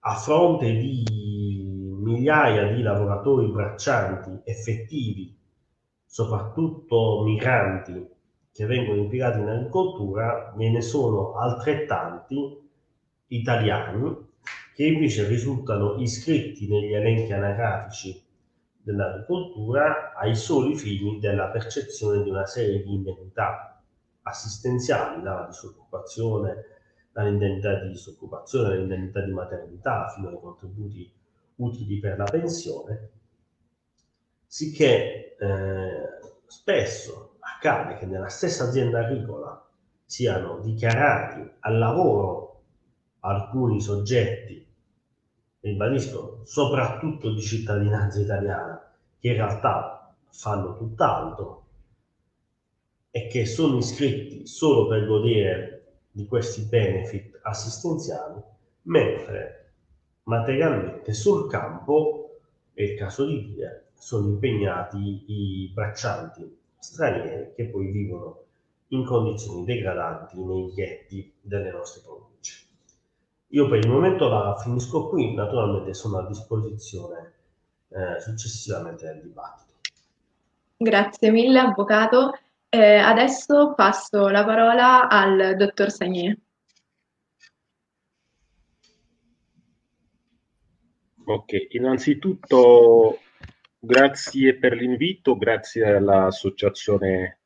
a fronte di migliaia di lavoratori braccianti effettivi soprattutto migranti che vengono impiegati in agricoltura, ve ne sono altrettanti italiani che invece risultano iscritti negli elenchi anagrafici dell'agricoltura ai soli fini della percezione di una serie di indennità assistenziali, dalla disoccupazione, dall'indennità di disoccupazione, dall'indennità di maternità, fino ai contributi utili per la pensione, sicché eh, spesso accade che nella stessa azienda agricola siano dichiarati al lavoro alcuni soggetti, ribadisco, soprattutto di cittadinanza italiana, che in realtà fanno tutt'altro e che sono iscritti solo per godere di questi benefit assistenziali, mentre materialmente sul campo, è il caso di dire, sono impegnati i braccianti stranieri che poi vivono in condizioni degradanti nei ghetti delle nostre province. Io per il momento la finisco qui, naturalmente sono a disposizione eh, successivamente del dibattito. Grazie mille, Avvocato. Eh, adesso passo la parola al dottor Sagnier. Ok, innanzitutto Grazie per l'invito, grazie all'associazione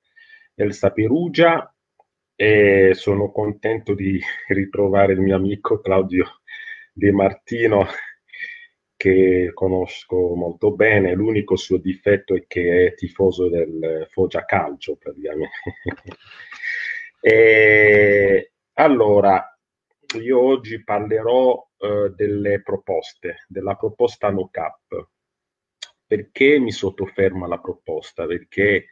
Elsa Perugia e sono contento di ritrovare il mio amico Claudio De Martino che conosco molto bene, l'unico suo difetto è che è tifoso del Foggia Calcio praticamente. e, allora, io oggi parlerò uh, delle proposte, della proposta No Cap perché mi sottofermo alla proposta? Perché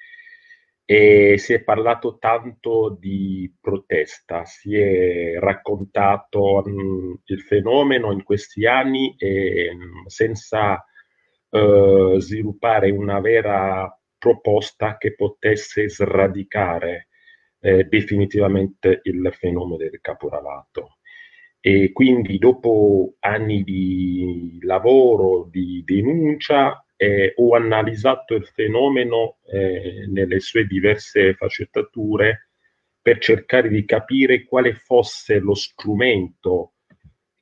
eh, si è parlato tanto di protesta, si è raccontato mh, mm, il fenomeno in questi anni e, mh, mm, senza uh, sviluppare una vera proposta che potesse sradicare eh, definitivamente il fenomeno del caporalato. E quindi dopo anni di lavoro, di denuncia, eh, ho analizzato il fenomeno eh, nelle sue diverse faccettature per cercare di capire quale fosse lo strumento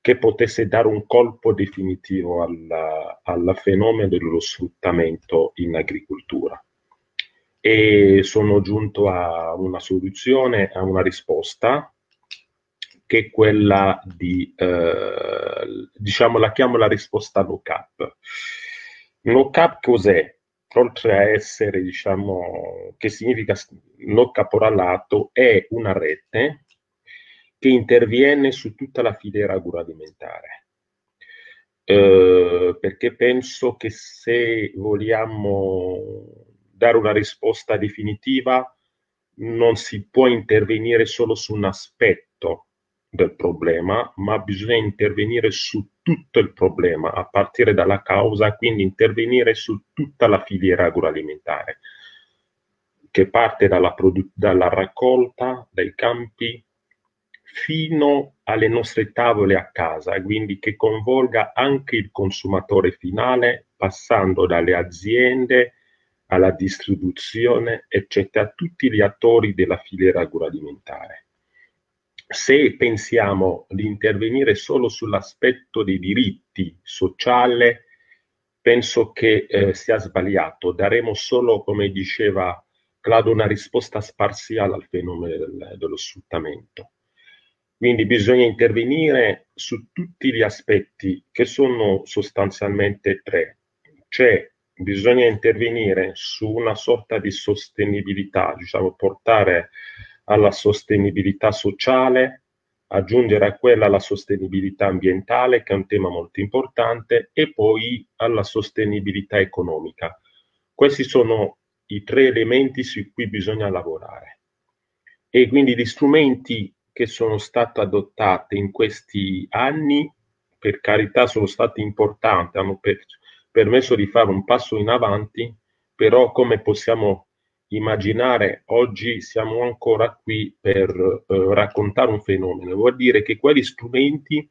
che potesse dare un colpo definitivo al, fenomeno dello sfruttamento in agricoltura. E sono giunto a una soluzione, a una risposta che è quella di, eh, diciamo, la chiamo la risposta no cap. No cap cos'è? Oltre a essere, diciamo, che significa no caporalato, è una rete che interviene su tutta la filiera agroalimentare. Eh, perché penso che se vogliamo dare una risposta definitiva non si può intervenire solo su un aspetto del problema, ma bisogna intervenire su tutto il problema, a partire dalla causa, quindi intervenire su tutta la filiera agroalimentare, che parte dalla, produ- dalla raccolta, dai campi, fino alle nostre tavole a casa, quindi che coinvolga anche il consumatore finale, passando dalle aziende alla distribuzione, eccetera, tutti gli attori della filiera agroalimentare se pensiamo di intervenire solo sull'aspetto dei diritti sociali, penso che eh, sia sbagliato. Daremo solo, come diceva Claudio, una risposta sparziale al fenomeno del, dello sfruttamento. Quindi bisogna intervenire su tutti gli aspetti che sono sostanzialmente tre. Cioè bisogna intervenire su una sorta di sostenibilità, diciamo portare alla sostenibilità sociale, aggiungere a quella la sostenibilità ambientale, che è un tema molto importante, e poi alla sostenibilità economica. Questi sono i tre elementi su cui bisogna lavorare. E quindi gli strumenti che sono stati adottati in questi anni, per carità, sono stati importanti, hanno per, permesso di fare un passo in avanti, però come possiamo immaginare, oggi siamo ancora qui per eh, raccontare un fenomeno. Vuol dire che quegli strumenti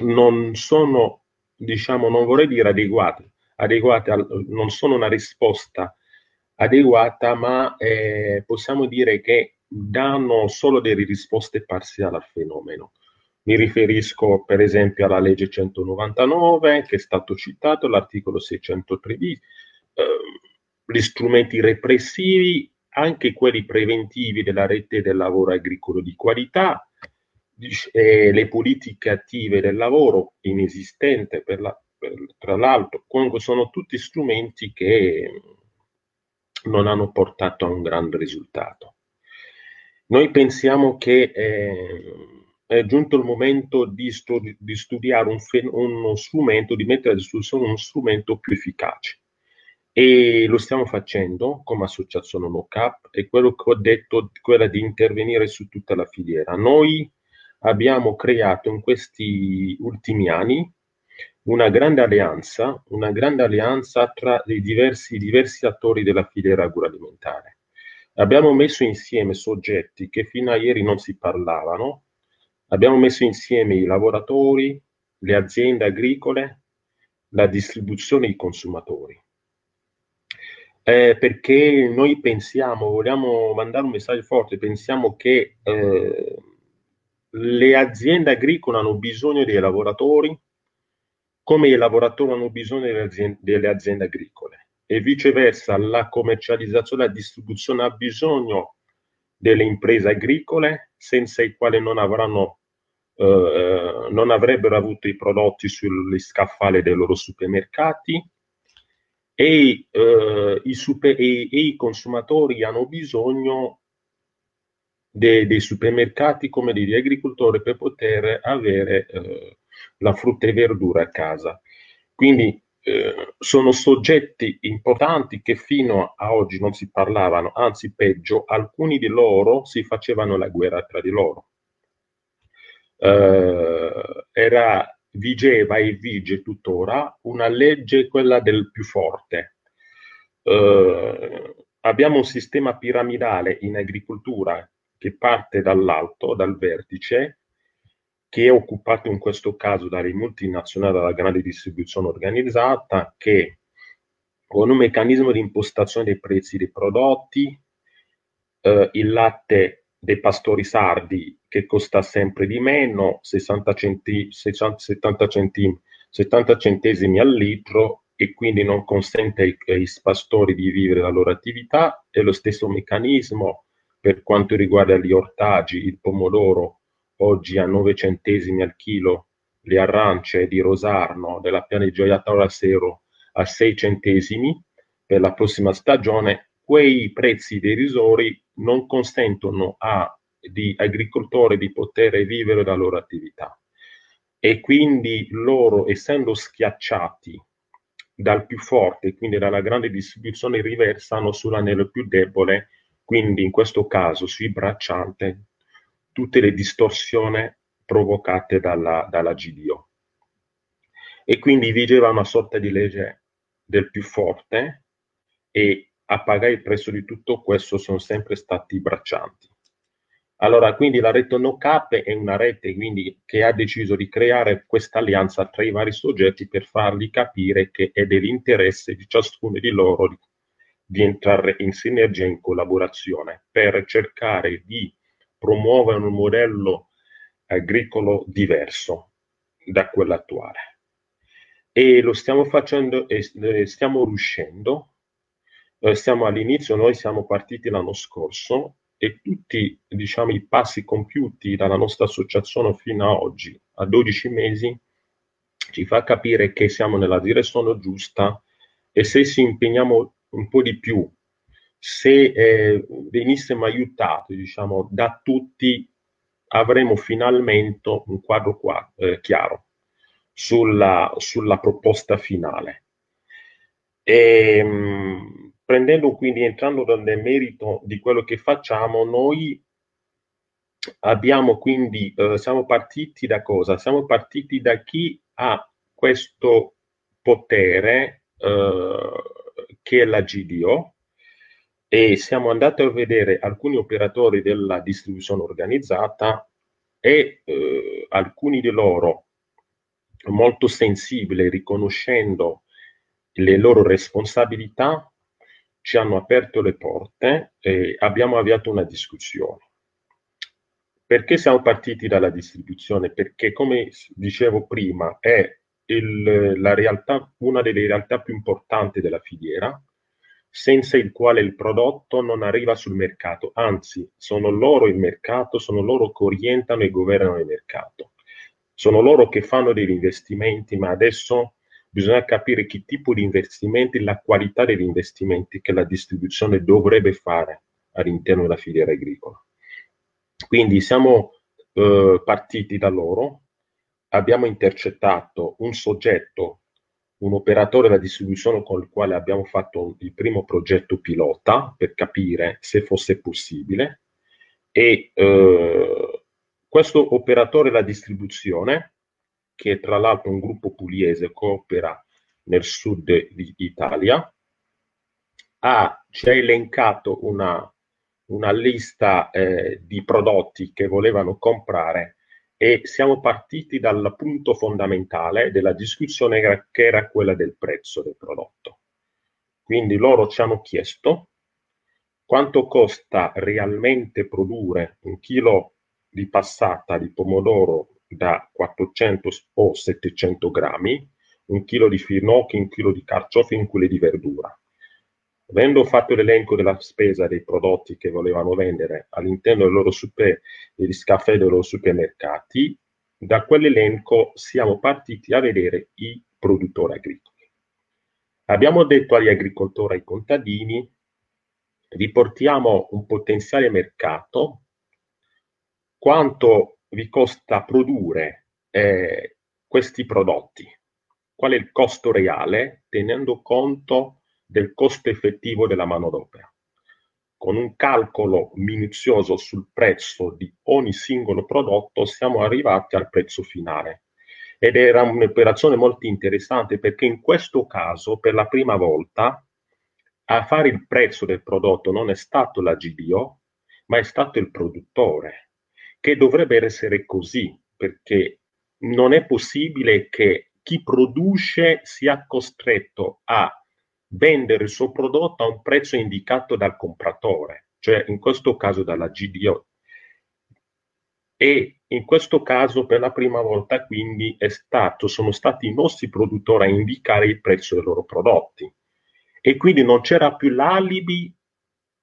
non sono, diciamo, non vorrei dire adeguati, adeguati al, non sono una risposta adeguata, ma eh, possiamo dire che danno solo delle risposte parziali al fenomeno. Mi riferisco per esempio alla legge 199 che è stato citato, l'articolo 603 eh, gli strumenti repressivi, anche quelli preventivi della rete del lavoro agricolo di qualità, le politiche attive del lavoro inesistente per la, per, tra l'altro, comunque sono tutti strumenti che non hanno portato a un grande risultato. Noi pensiamo che eh, è giunto il momento di, studi- di studiare un fen- uno strumento, di mettere a disposizione uno strumento più efficace. E lo stiamo facendo come associazione NoCap e quello che ho detto quella di intervenire su tutta la filiera. Noi abbiamo creato in questi ultimi anni una grande alleanza, una grande alleanza tra i diversi, diversi attori della filiera agroalimentare Abbiamo messo insieme soggetti che fino a ieri non si parlavano, abbiamo messo insieme i lavoratori, le aziende agricole, la distribuzione e i consumatori. Eh, perché noi pensiamo, vogliamo mandare un messaggio forte, pensiamo che eh, le aziende agricole hanno bisogno dei lavoratori come i lavoratori hanno bisogno delle aziende, delle aziende agricole. E viceversa la commercializzazione e la distribuzione ha bisogno delle imprese agricole senza i quali non, avranno, eh, non avrebbero avuto i prodotti sugli scaffali dei loro supermercati e, eh, i, super, e, e i, consumatori hanno bisogno de, dei supermercati come degli agricoltori per poter avere eh, la frutta e verdura a casa. Quindi eh, sono soggetti importanti che fino a oggi non si parlavano, anzi peggio, alcuni di loro si facevano la guerra tra di loro. Eh, era, vigeva e vige tuttora una legge, quella del più forte. Eh, abbiamo un sistema piramidale in agricoltura che parte dall'alto, dal vertice, che è occupato in questo caso dalle multinazionali dalla grande distribuzione organizzata, che con un meccanismo di impostazione dei prezzi dei prodotti, eh, il latte dei pastori sardi che costa sempre di meno, 60 centi, 60, 70, centim, 70 centesimi al litro e quindi non consente ai, ai pastori di vivere la loro attività, è lo stesso meccanismo per quanto riguarda gli ortaggi, il pomodoro oggi a 9 centesimi al chilo le arance di Rosarno della piana di Gioiatore Sero a 6 centesimi per la prossima stagione, quei prezzi derisori non consentono agli agricoltori di poter vivere la loro attività e quindi loro, essendo schiacciati dal più forte, quindi dalla grande distribuzione, riversano sull'anello più debole, quindi in questo caso sui braccianti tutte le distorsioni provocate dalla, dalla GDO. E quindi vigeva una sorta di legge del più forte e a pagare il prezzo di tutto questo sono sempre stati i braccianti. Allora, quindi la rete NoCap è una rete quindi, che ha deciso di creare questa alleanza tra i vari soggetti per fargli capire che è dell'interesse di ciascuno di loro di, di entrare in sinergia e in collaborazione per cercare di promuovere un modello agricolo diverso da quello attuale. E lo stiamo facendo e eh, stiamo riuscendo. Eh, siamo all'inizio, noi siamo partiti l'anno scorso e tutti diciamo, i passi compiuti dalla nostra associazione fino ad oggi, a 12 mesi, ci fa capire che siamo nella direzione giusta e se ci impegniamo un po' di più se eh, venissimo aiutati diciamo, da tutti, avremo finalmente un quadro qua, eh, chiaro sulla, sulla, proposta finale. E, ehm, mh, prendendo quindi, entrando nel merito di quello che facciamo, noi abbiamo quindi, eh, siamo partiti da cosa? Siamo partiti da chi ha questo potere eh, che è la GDO e siamo andati a vedere alcuni operatori della distribuzione organizzata e eh, alcuni di loro molto sensibili, riconoscendo le loro responsabilità, ci hanno aperto le porte e abbiamo avviato una discussione. Perché siamo partiti dalla distribuzione? Perché, come dicevo prima, è il, la realtà, una delle realtà più importanti della filiera, senza il quale il prodotto non arriva sul mercato, anzi, sono loro il mercato, sono loro che orientano e governano il mercato. Sono loro che fanno degli investimenti, ma adesso bisogna capire che tipo di investimenti, la qualità degli investimenti che la distribuzione dovrebbe fare all'interno della filiera agricola. Quindi siamo eh, partiti da loro, abbiamo intercettato un soggetto, un operatore della distribuzione con il quale abbiamo fatto il primo progetto pilota per capire se fosse possibile e eh, questo operatore della distribuzione che tra l'altro è un gruppo pugliese che opera nel sud d'Italia, ha, ci ha elencato una, una lista eh, di prodotti che volevano comprare e siamo partiti dal punto fondamentale della discussione che era quella del prezzo del prodotto. Quindi loro ci hanno chiesto quanto costa realmente produrre un chilo di passata di pomodoro da 400 o 700 grammi, un chilo di finocchi, un chilo di carciofi, un chilo di verdura. Avendo fatto l'elenco della spesa dei prodotti che volevano vendere all'interno dei loro super, degli scaffè dei loro supermercati, da quell'elenco siamo partiti a vedere i produttori agricoli. Abbiamo detto agli agricoltori, ai contadini, riportiamo un potenziale mercato, quanto vi costa produrre eh, questi prodotti? Qual è il costo reale tenendo conto del costo effettivo della manodopera? Con un calcolo minuzioso sul prezzo di ogni singolo prodotto siamo arrivati al prezzo finale. Ed era un'operazione molto interessante perché in questo caso, per la prima volta, a fare il prezzo del prodotto non è stato la GDO, ma è stato il produttore che dovrebbe essere così, perché non è possibile che chi produce sia costretto a vendere il suo prodotto a un prezzo indicato dal compratore, cioè in questo caso dalla GDO. E in questo caso per la prima volta quindi stato, sono stati i nostri produttori a indicare il prezzo dei loro prodotti. E quindi non c'era più l'alibi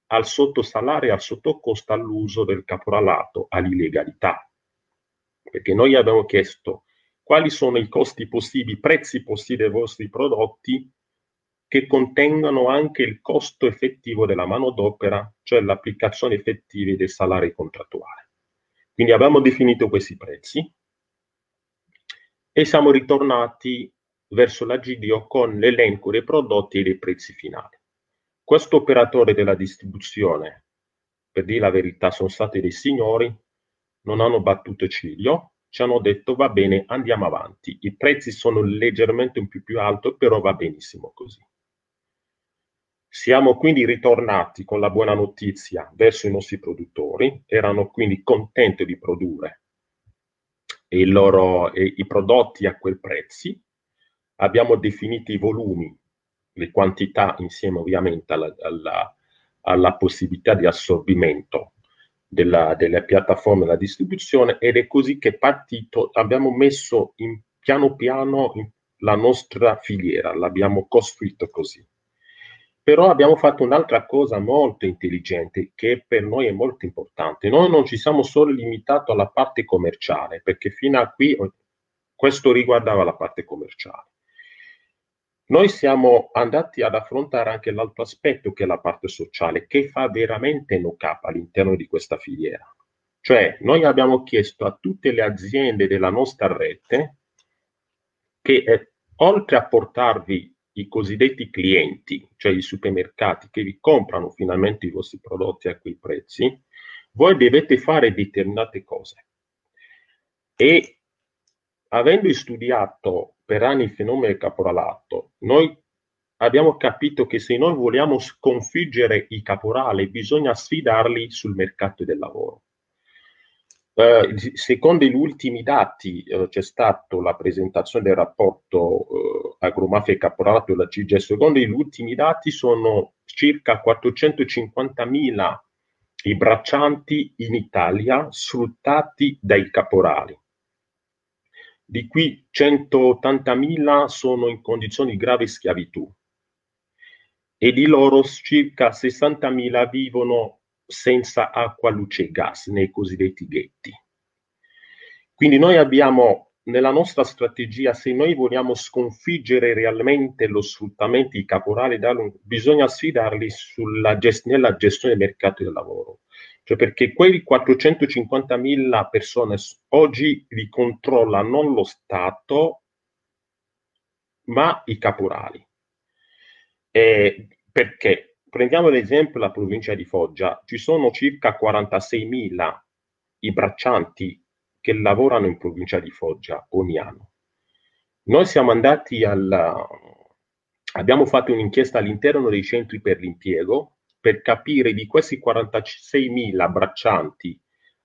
al sottosalario e al sottocosto all'uso del caporalato all'illegalità. Perché noi abbiamo chiesto quali sono i costi possibili, i prezzi possibili dei vostri prodotti che contengano anche il costo effettivo della manodopera, cioè l'applicazione effettiva dei salari contrattuali. Quindi abbiamo definito questi prezzi e siamo ritornati verso la GDO con l'elenco dei prodotti e dei prezzi finali. Questo operatore della distribuzione, per dire la verità, sono stati dei signori, non hanno battuto ciglio, ci hanno detto va bene, andiamo avanti. I prezzi sono leggermente un più più alto, però va benissimo così. Siamo quindi ritornati con la buona notizia verso i nostri produttori, erano quindi contenti di produrre i, loro, i prodotti a quei prezzi. Abbiamo definito i volumi le quantità insieme ovviamente alla, alla, alla possibilità di assorbimento della, delle piattaforme della distribuzione ed è così che partito abbiamo messo in, piano piano in, la nostra filiera, l'abbiamo costruito così. Però abbiamo fatto un'altra cosa molto intelligente che per noi è molto importante. Noi non ci siamo solo limitati alla parte commerciale, perché fino a qui questo riguardava la parte commerciale. Noi siamo andati ad affrontare anche l'altro aspetto che è la parte sociale, che fa veramente no cap all'interno di questa filiera. Cioè, noi abbiamo chiesto a tutte le aziende della nostra rete che eh, oltre a portarvi i cosiddetti clienti, cioè i supermercati che vi comprano finalmente i vostri prodotti a quei prezzi, voi dovete fare determinate cose. E avendo studiato per anni il fenomeno del caporalato, noi abbiamo capito che se noi vogliamo sconfiggere i caporali bisogna sfidarli sul mercato del lavoro. Uh, secondo gli ultimi dati uh, c'è stata la presentazione del rapporto uh, agromafia e caporalato della CIGE, secondo gli ultimi dati sono circa 450.000 i braccianti in Italia sfruttati dai caporali. Di cui 180.000 sono in condizioni di grave schiavitù e di loro circa 60.000 vivono senza acqua, luce e gas nei cosiddetti ghetti. Quindi noi abbiamo nella nostra strategia, se noi vogliamo sconfiggere realmente lo sfruttamento di caporali, bisogna sfidarli sulla gest- nella gestione del mercato del lavoro. Cioè perché quei 450.000 persone oggi li controlla non lo Stato, ma i caporali. Eh, perché? Prendiamo l'esempio della provincia di Foggia, ci sono circa 46.000 i braccianti che lavorano in provincia di Foggia ogni anno. Noi siamo andati al... abbiamo fatto un'inchiesta all'interno dei centri per l'impiego per capire di questi 46.000 braccianti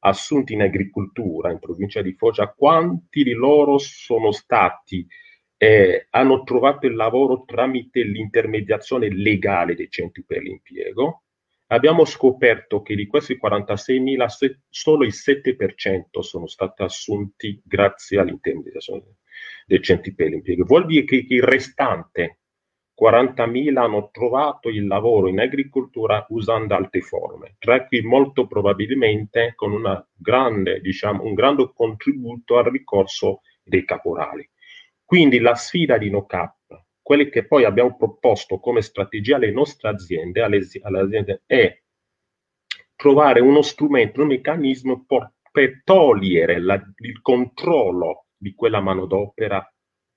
assunti in agricoltura in provincia di Foggia, quanti di loro sono stati eh, hanno trovato il lavoro tramite l'intermediazione legale dei centri per l'impiego. Abbiamo scoperto che di questi 46.000 se, solo il 7% sono stati assunti grazie all'intermediazione dei centri per l'impiego. Vuol dire che il restante 40.000 hanno trovato il lavoro in agricoltura usando altre forme, tra cui molto probabilmente con grande, diciamo, un grande contributo al ricorso dei caporali. Quindi la sfida di NoCap, quelle che poi abbiamo proposto come strategia alle nostre aziende, alle, alle aziende è trovare uno strumento, un meccanismo per, per togliere la, il controllo di quella manodopera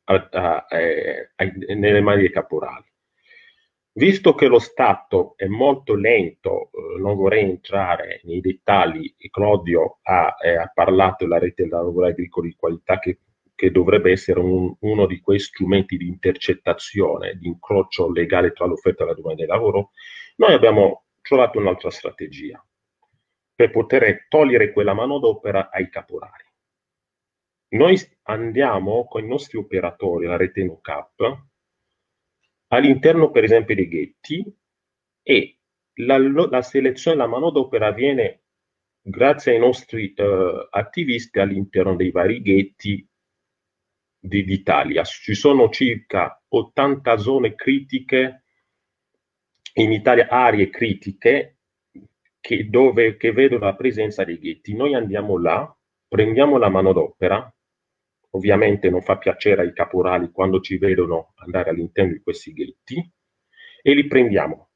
a, a, a, nelle mani dei caporali. Visto che lo Stato è molto lento, eh, non vorrei entrare nei dettagli, Claudio ha, eh, ha parlato della rete del lavoro agricolo di qualità che che dovrebbe essere un, uno di quei strumenti di intercettazione, di incrocio legale tra l'offerta e la domanda di lavoro, noi abbiamo trovato un'altra strategia per poter togliere quella manodopera ai caporali. Noi andiamo con i nostri operatori, la rete NoCap, all'interno per esempio dei ghetti e la, la selezione della manodopera avviene grazie ai nostri uh, attivisti all'interno dei vari ghetti d'Italia. Ci sono circa 80 zone critiche in Italia, aree critiche che, dove, che vedono la presenza dei ghetti. Noi andiamo là, prendiamo la manodopera, ovviamente non fa piacere ai caporali quando ci vedono andare all'interno di questi ghetti, e li prendiamo.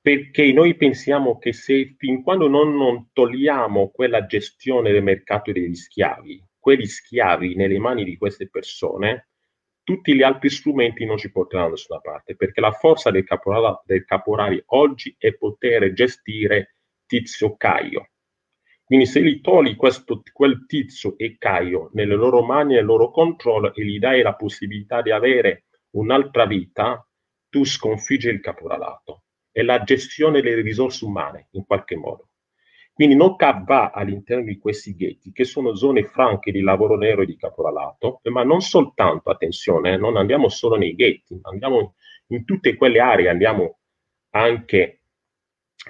Perché noi pensiamo che se fin quando non, non togliamo quella gestione del mercato degli schiavi, quelli schiavi nelle mani di queste persone, tutti gli altri strumenti non ci porteranno da nessuna parte, perché la forza del caporale, del caporale oggi è poter gestire tizio Caio. Quindi se gli togli questo, quel tizio e Caio nelle loro mani, nel loro controllo e gli dai la possibilità di avere un'altra vita, tu sconfiggi il caporalato. È la gestione delle risorse umane, in qualche modo. Quindi NOCAP va all'interno di questi ghetti, che sono zone franche di lavoro nero e di caporalato, ma non soltanto, attenzione, eh, non andiamo solo nei ghetti, andiamo in tutte quelle aree, andiamo anche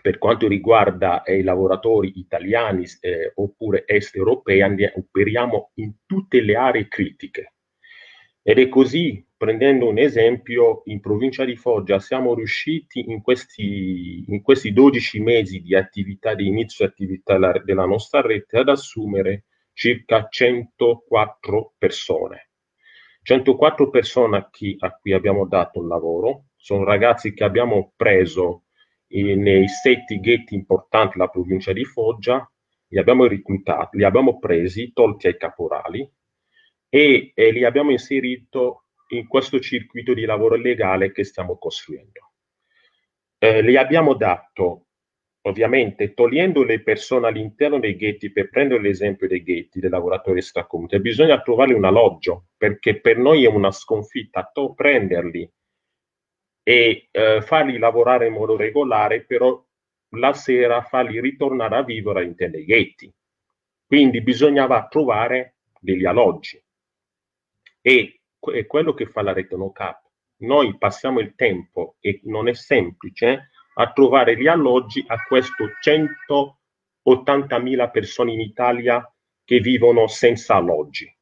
per quanto riguarda eh, i lavoratori italiani eh, oppure est europei, andiamo, operiamo in tutte le aree critiche. Ed è così prendendo un esempio, in provincia di Foggia siamo riusciti in questi, in questi 12 mesi di attività, di inizio attività la, della nostra rete, ad assumere circa 104 persone. 104 persone a, chi, a cui abbiamo dato un lavoro, sono ragazzi che abbiamo preso eh, nei sette ghetti importanti della provincia di Foggia, li abbiamo reclutati, li abbiamo presi, tolti ai caporali e, e li abbiamo inserito in questo circuito di lavoro legale che stiamo costruendo. Eh, le abbiamo dato, ovviamente, togliendo le persone all'interno dei ghetti, per prendere l'esempio dei ghetti, dei lavoratori extracomunitari, bisogna trovare un alloggio, perché per noi è una sconfitta prenderli e eh, farli lavorare in modo regolare, però la sera farli ritornare a vivere all'interno dei ghetti. Quindi bisognava trovare degli alloggi. E è quello che fa la rete no cap. Noi passiamo il tempo e non è semplice a trovare gli alloggi a questo 180.000 persone in Italia che vivono senza alloggi,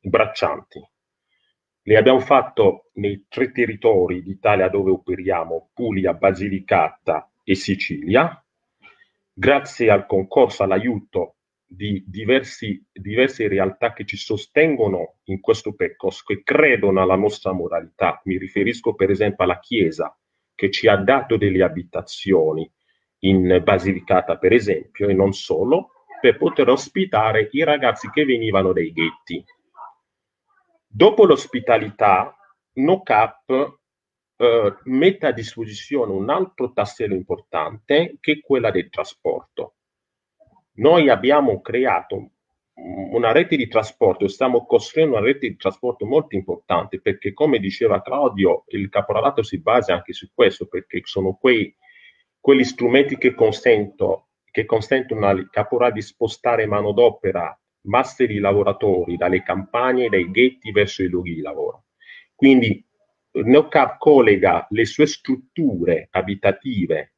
braccianti. Le abbiamo fatto nei tre territori d'Italia dove operiamo, Puglia, Basilicata e Sicilia, grazie al concorso, all'aiuto di diversi, diverse realtà che ci sostengono in questo percorso, che credono alla nostra moralità. Mi riferisco per esempio alla Chiesa, che ci ha dato delle abitazioni in Basilicata, per esempio, e non solo, per poter ospitare i ragazzi che venivano dai ghetti. Dopo l'ospitalità, NoCap eh, mette a disposizione un altro tassello importante che è quella del trasporto. Noi abbiamo creato una rete di trasporto, stiamo costruendo una rete di trasporto molto importante perché, come diceva Claudio, il caporalato si basa anche su questo perché sono quei, quegli strumenti che, consento, che consentono al caporale di spostare manodopera, masse di lavoratori dalle campagne, dai ghetti verso i luoghi di lavoro. Quindi NeoCap collega le sue strutture abitative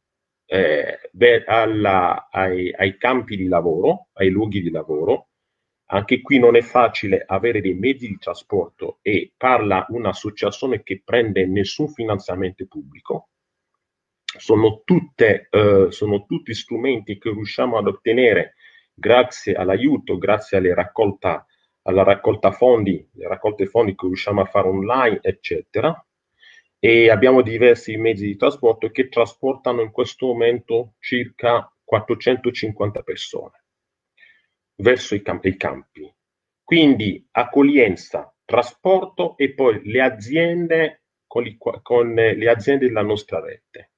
eh, alla, ai, ai, campi di lavoro, ai luoghi di lavoro. Anche qui non è facile avere dei mezzi di trasporto e parla un'associazione che prende nessun finanziamento pubblico. Sono, tutte, eh, sono tutti strumenti che riusciamo ad ottenere grazie all'aiuto, grazie alle raccolta alla raccolta fondi, le raccolte fondi che riusciamo a fare online, eccetera. E abbiamo diversi mezzi di trasporto che trasportano in questo momento circa 450 persone verso i, campi. I campi. Quindi accoglienza, trasporto e poi le aziende con, li, con le aziende della nostra rete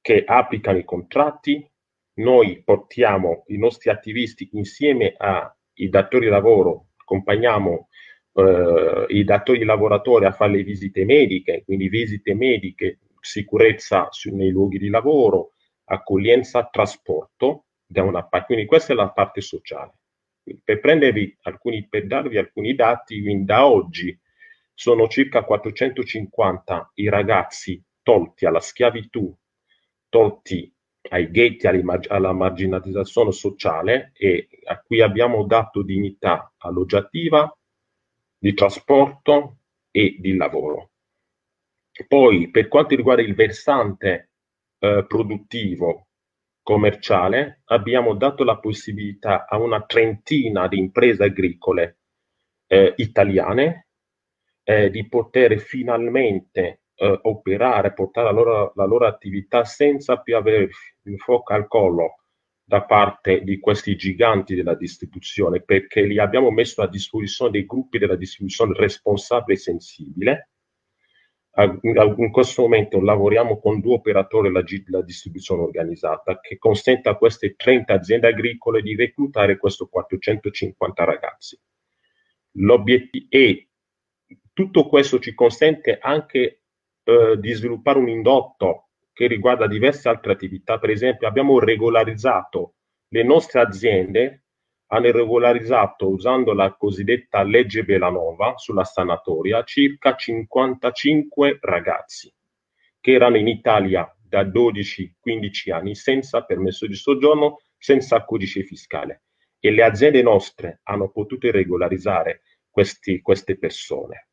che applicano i contratti. Noi portiamo i nostri attivisti insieme ai datori di lavoro accompagniamo eh, i datori lavoratori a fare le visite mediche, quindi visite mediche, sicurezza su, nei luoghi di lavoro, accoglienza, trasporto da una parte. Quindi questa è la parte sociale. Per, prendervi alcuni, per darvi alcuni dati, da oggi sono circa 450 i ragazzi tolti alla schiavitù, tolti ai ghetti, alla marginalizzazione sociale e a cui abbiamo dato dignità alloggiativa, di trasporto e di lavoro. Poi, per quanto riguarda il versante eh, produttivo commerciale, abbiamo dato la possibilità a una trentina di imprese agricole eh, italiane eh, di poter finalmente eh, operare, portare la loro, la loro attività senza più avere il fuoco al collo da parte di questi giganti della distribuzione, perché li abbiamo messo a disposizione dei gruppi della distribuzione responsabile e sensibile. In questo momento lavoriamo con due operatori della, distribuzione organizzata che consente a queste 30 aziende agricole di reclutare questi 450 ragazzi. L'obiettivo e tutto questo ci consente anche eh, di sviluppare un indotto che riguarda diverse altre attività. Per esempio, abbiamo regolarizzato le nostre aziende, hanno regolarizzato usando la cosiddetta legge Belanova sulla sanatoria circa 55 ragazzi che erano in Italia da 12-15 anni senza permesso di soggiorno, senza codice fiscale. E le aziende nostre hanno potuto regolarizzare questi, queste persone.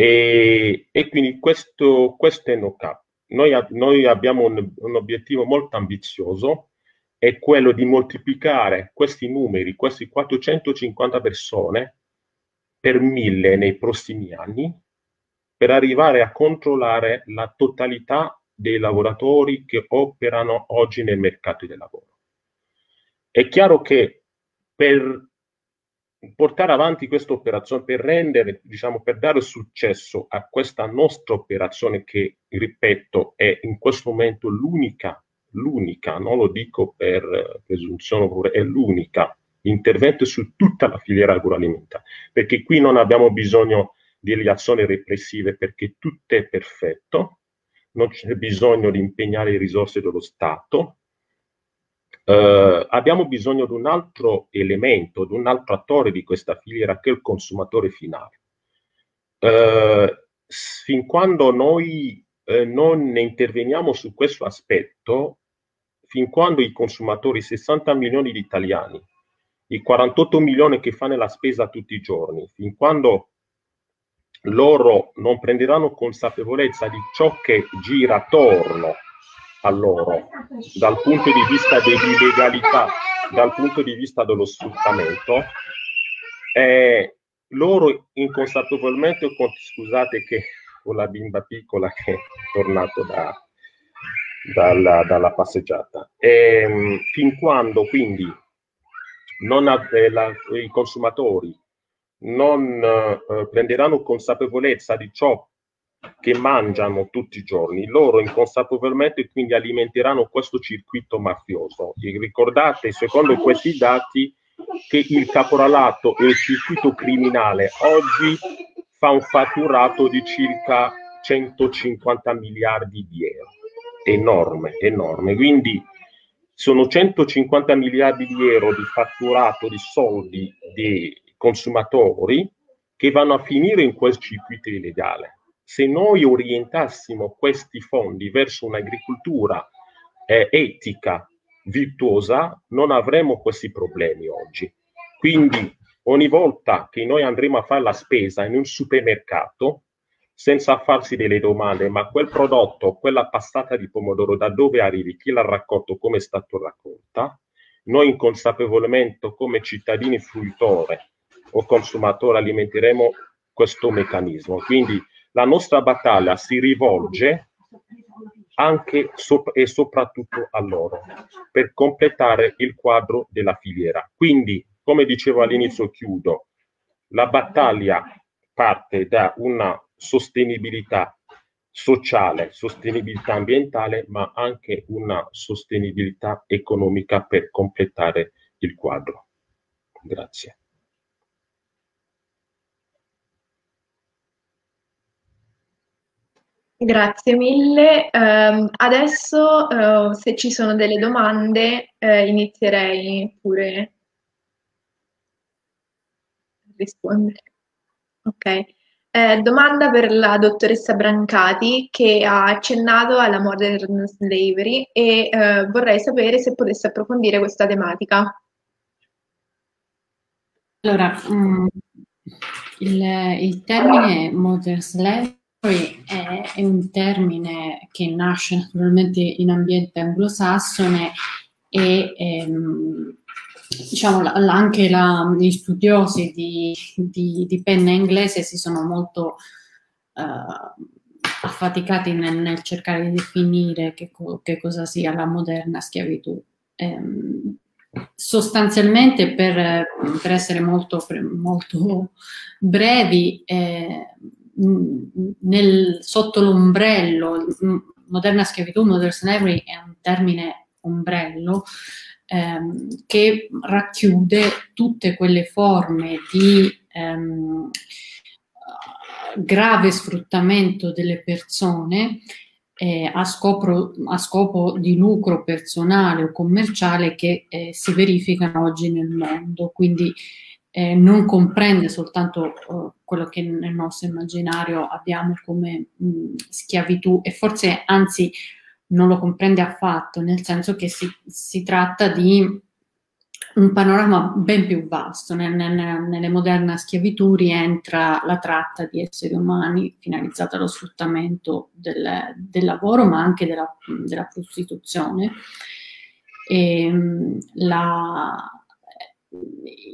E, e quindi questo, questo è NoCap. Noi, noi abbiamo un, un, obiettivo molto ambizioso, è quello di moltiplicare questi numeri, questi 450 persone, per mille nei prossimi anni, per arrivare a controllare la totalità dei lavoratori che operano oggi nel mercato del lavoro. È chiaro che per portare avanti questa operazione per rendere, diciamo, per dare successo a questa nostra operazione che, ripeto, è in questo momento l'unica, l'unica, non lo dico per presunzione, è l'unica intervento su tutta la filiera agroalimentare, perché qui non abbiamo bisogno di azioni repressive perché tutto è perfetto, non c'è bisogno di impegnare risorse dello Stato, Uh, abbiamo bisogno di un altro elemento, di un altro attore di questa filiera che è il consumatore finale. Uh, fin quando noi uh, non interveniamo su questo aspetto, fin quando i consumatori, 60 milioni di italiani, i 48 milioni che fanno la spesa tutti i giorni, fin quando loro non prenderanno consapevolezza di ciò che gira attorno a loro dal punto di vista dell'illegalità, dal punto di vista dello sfruttamento, eh, loro inconsapevolmente, scusate che ho la bimba piccola che è tornato da, dalla, dalla, passeggiata, e, ehm, fin quando quindi non, eh, la, i consumatori non eh, prenderanno consapevolezza di ciò che mangiano tutti i giorni, loro inconsapevolmente quindi alimenteranno questo circuito mafioso. E ricordate, secondo questi dati, che il caporalato e il circuito criminale oggi fa un fatturato di circa 150 miliardi di euro. Enorme, enorme. Quindi sono 150 miliardi di euro di fatturato di soldi dei consumatori che vanno a finire in quel circuito illegale se noi orientassimo questi fondi verso un'agricoltura eh, etica, virtuosa, non avremmo questi problemi oggi. Quindi ogni volta che noi andremo a fare la spesa in un supermercato, senza farsi delle domande, ma quel prodotto, quella passata di pomodoro, da dove arrivi, chi l'ha raccolto, come è stato raccolta, noi inconsapevolmente come cittadini fruitori o consumatori alimenteremo questo meccanismo. Quindi la nostra battaglia si rivolge anche sop- e soprattutto a loro per completare il quadro della filiera. Quindi, come dicevo all'inizio, chiudo, la battaglia parte da una sostenibilità sociale, sostenibilità ambientale, ma anche una sostenibilità economica per completare il quadro. Grazie. Grazie mille. Um, adesso, uh, se ci sono delle domande, uh, inizierei pure a rispondere. Ok. Eh, domanda per la dottoressa Brancati che ha accennato alla modern slavery e eh, vorrei sapere se potesse approfondire questa tematica. Allora, um, il, il termine modern slavery poi è, è, un termine che nasce naturalmente in ambiente anglosassone e ehm, diciamo anche la, gli studiosi di, di, di, penna inglese si sono molto uh, affaticati nel, nel, cercare di definire che, che, cosa sia la moderna schiavitù. Ehm, sostanzialmente per, per, essere molto, molto brevi eh, nel, sotto l'ombrello, moderna schiavitù, modern slavery è un termine ombrello ehm, che racchiude tutte quelle forme di ehm, grave sfruttamento delle persone eh, a, scopo, a, scopo, di lucro personale o commerciale che eh, si verificano oggi nel mondo. Quindi eh, non comprende soltanto uh, quello che nel nostro immaginario abbiamo come mh, schiavitù e forse anzi non lo comprende affatto, nel senso che si, si tratta di un panorama ben più vasto. Nel, nel, nelle moderne schiavitù rientra la tratta di esseri umani finalizzata allo sfruttamento del, del lavoro, ma anche della, della prostituzione. E, ehm, la,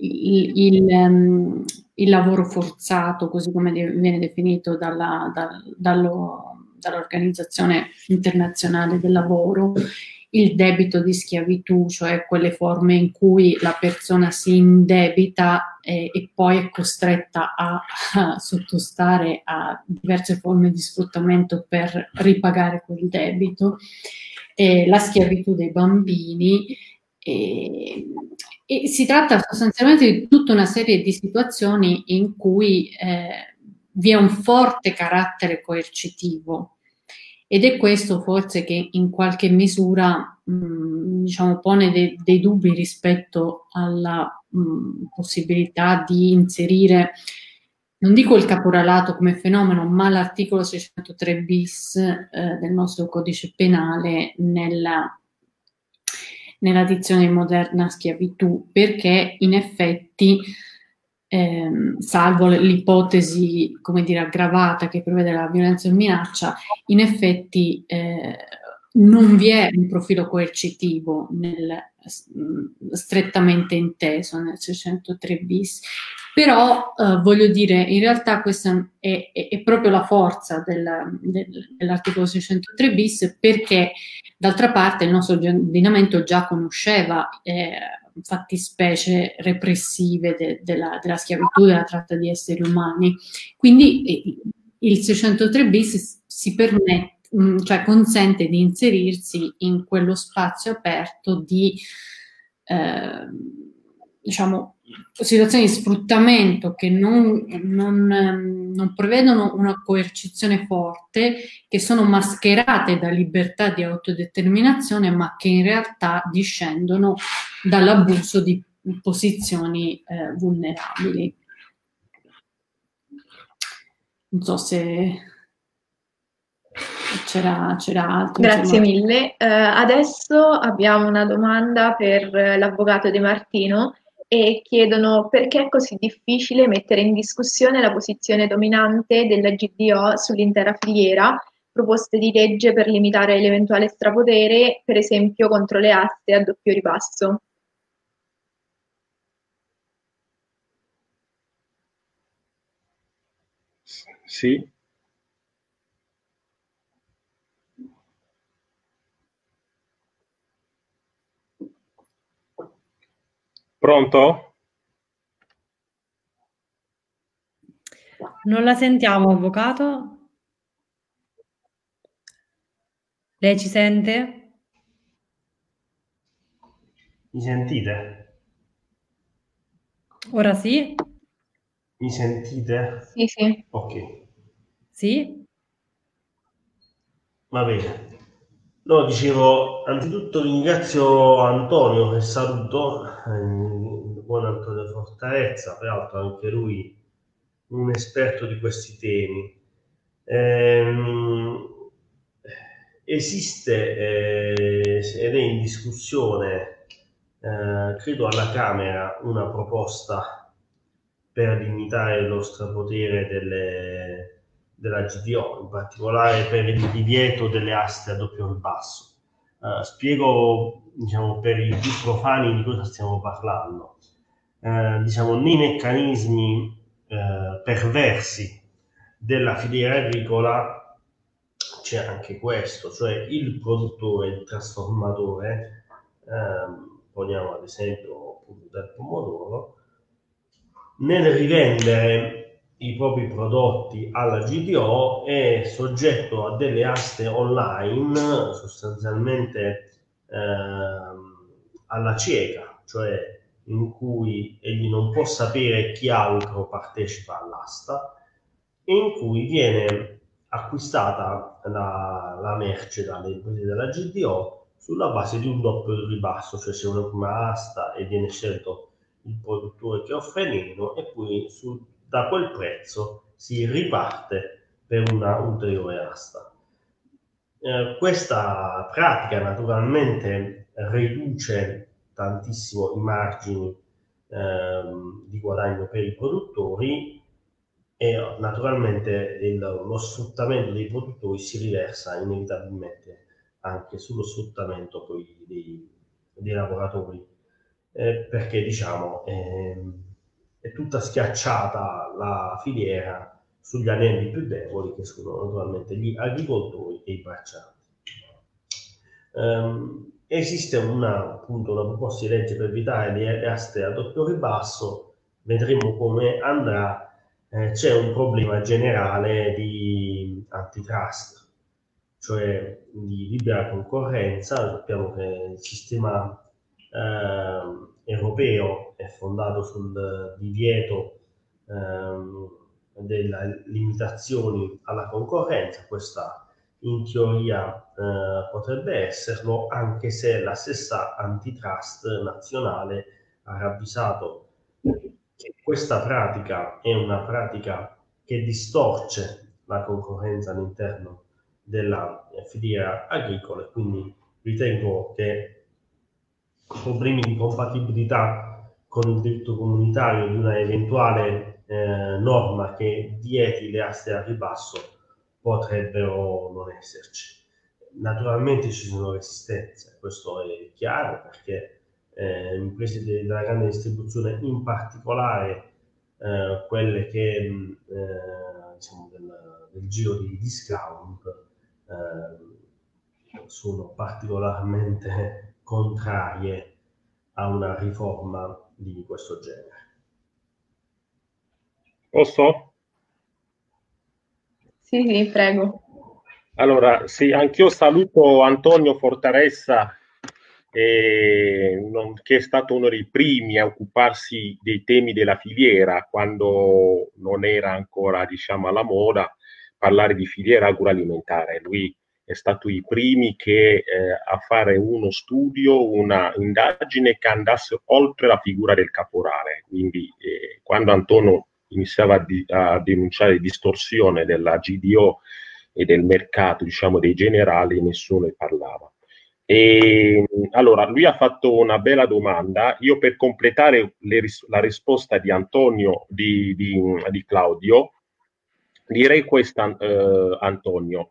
il, il, um, il, lavoro forzato, così come viene definito dalla, da, dallo, dall'Organizzazione internazionale del lavoro, il debito di schiavitù, cioè quelle forme in cui la persona si indebita e, e poi è costretta a, a, sottostare a diverse forme di sfruttamento per ripagare quel debito, eh, la schiavitù dei bambini. E, e, si tratta sostanzialmente di tutta una serie di situazioni in cui eh, vi è un forte carattere coercitivo. Ed è questo forse che in qualche misura mh, diciamo, pone de- dei dubbi rispetto alla mh, possibilità di inserire, non dico il caporalato come fenomeno, ma l'articolo 603 bis eh, del nostro codice penale nella, nella dizione moderna schiavitù, perché in effetti ehm, salvo l'ipotesi, come dire, aggravata che prevede la violenza o minaccia, in effetti eh, non vi è un profilo coercitivo nel, strettamente inteso nel 603 bis, però eh, voglio dire, in realtà questa è, è, è proprio la forza del, del, dell'articolo 603 bis perché d'altra parte il nostro ordinamento già conosceva eh, fattispecie repressive de, della, della, schiavitù, della tratta di esseri umani. Quindi eh, il 603 bis si permette, mm, cioè consente di inserirsi in quello spazio aperto di eh, diciamo, situazioni di sfruttamento che non, non, non, prevedono una coercizione forte, che sono mascherate da libertà di autodeterminazione, ma che in realtà discendono dall'abuso di posizioni eh, vulnerabili. Non so se c'era, c'era altro. Grazie mille. Uh, adesso abbiamo una domanda per l'avvocato De Martino e chiedono perché è così difficile mettere in discussione la posizione dominante della GDO sull'intera filiera, proposte di legge per limitare l'eventuale strapotere, per esempio contro le aste a doppio ribasso. Sì, Pronto? Non la sentiamo, avvocato? Lei ci sente? Mi sentite? Ora sì? Mi sentite? Sì, sì. Ok. Sì? Va bene. No, dicevo, anzitutto ringrazio Antonio che saluto, buon Antonio Fortarezza, peraltro anche lui un esperto di questi temi. Ehm, esiste eh, ed è in discussione, eh, credo alla Camera, una proposta per limitare lo strapotere delle della GDO, in particolare per il divieto delle aste a doppio ribasso. Uh, spiego diciamo, per i più profani di cosa stiamo parlando. Uh, diciamo, nei meccanismi uh, perversi della filiera agricola c'è anche questo, cioè il produttore, il trasformatore, ehm, poniamo ad esempio del pomodoro, nel rivendere i propri prodotti alla GDO è soggetto a delle aste online sostanzialmente ehm, alla cieca, cioè in cui egli non può sapere chi altro partecipa all'asta e in cui viene acquistata la, la merce dalle imprese della GDO sulla base di un doppio ribasso, cioè se una prima asta e viene scelto il produttore che offre meno e poi sul da quel prezzo si riparte per una ulteriore asta. Eh, questa pratica naturalmente riduce tantissimo i margini eh, di guadagno per i produttori e naturalmente il, lo sfruttamento dei produttori si riversa inevitabilmente anche sullo sfruttamento poi dei, dei lavoratori eh, perché diciamo ehm, è tutta schiacciata la filiera sugli anelli più deboli che sono naturalmente gli agricoltori e i braccianti. Um, esiste una, appunto, una proposta di legge per evitare le aste a doppio ribasso vedremo come andrà, eh, c'è un problema generale di antitrust, cioè di libera concorrenza. Sappiamo che il sistema eh, europeo è fondato sul divieto eh, delle limitazioni alla concorrenza, questa in teoria eh, potrebbe esserlo, anche se la stessa antitrust nazionale ha ravvisato che questa pratica è una pratica che distorce la concorrenza all'interno della filiera agricola. E quindi ritengo che di compatibilità con il diritto comunitario di una eventuale eh, norma che vieti le aste a ribasso potrebbero non esserci. Naturalmente ci sono resistenze, questo è chiaro perché eh, imprese della grande distribuzione, in particolare eh, quelle che eh, diciamo del, del, giro di discount, eh, sono particolarmente contrarie a una riforma di questo genere. Posso? Sì, sì, prego. Allora, sì, anch'io saluto Antonio Fortaressa, eh, non, che è stato uno dei primi a occuparsi dei temi della filiera quando non era ancora, diciamo, alla moda parlare di filiera agroalimentare. Lui è stato i primi che eh, a fare uno studio, una indagine che andasse oltre la figura del caporale. Quindi eh, quando Antonio iniziava a, di, a denunciare distorsione della GDO e del mercato, diciamo, dei generali, nessuno ne parlava. E, allora, lui ha fatto una bella domanda. Io per completare ris- la risposta di Antonio, di, di, di Claudio, direi questa, eh, Antonio.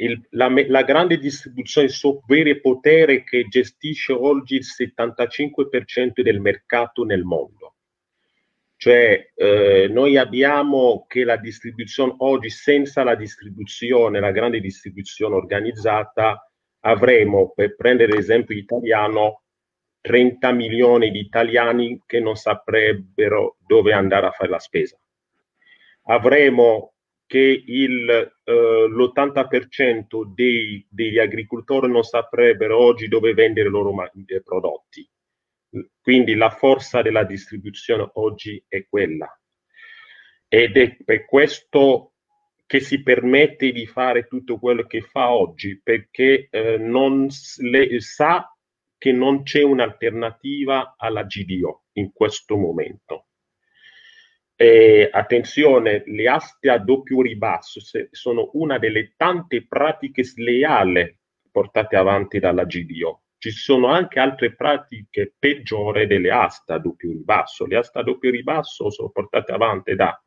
Il, la, la, grande distribuzione software e potere che gestisce oggi il 75% del mercato nel mondo. Cioè, eh, noi abbiamo che la distribuzione oggi, senza la distribuzione, la grande distribuzione organizzata, avremo, per prendere l'esempio italiano, 30 milioni di italiani che non saprebbero dove andare a fare la spesa. Avremo che il, eh, l'80% dei, degli agricoltori non saprebbero oggi dove vendere i loro prodotti quindi la forza della distribuzione oggi è quella. Ed è per questo che si permette di fare tutto quello che fa oggi, perché eh, non le, sa che non c'è un'alternativa alla GDO in questo momento. E, attenzione, le aste a doppio ribasso sono una delle tante pratiche sleali portate avanti dalla GDO ci sono anche altre pratiche peggiori delle asta a doppio ribasso. Le asta a doppio ribasso sono portate avanti da,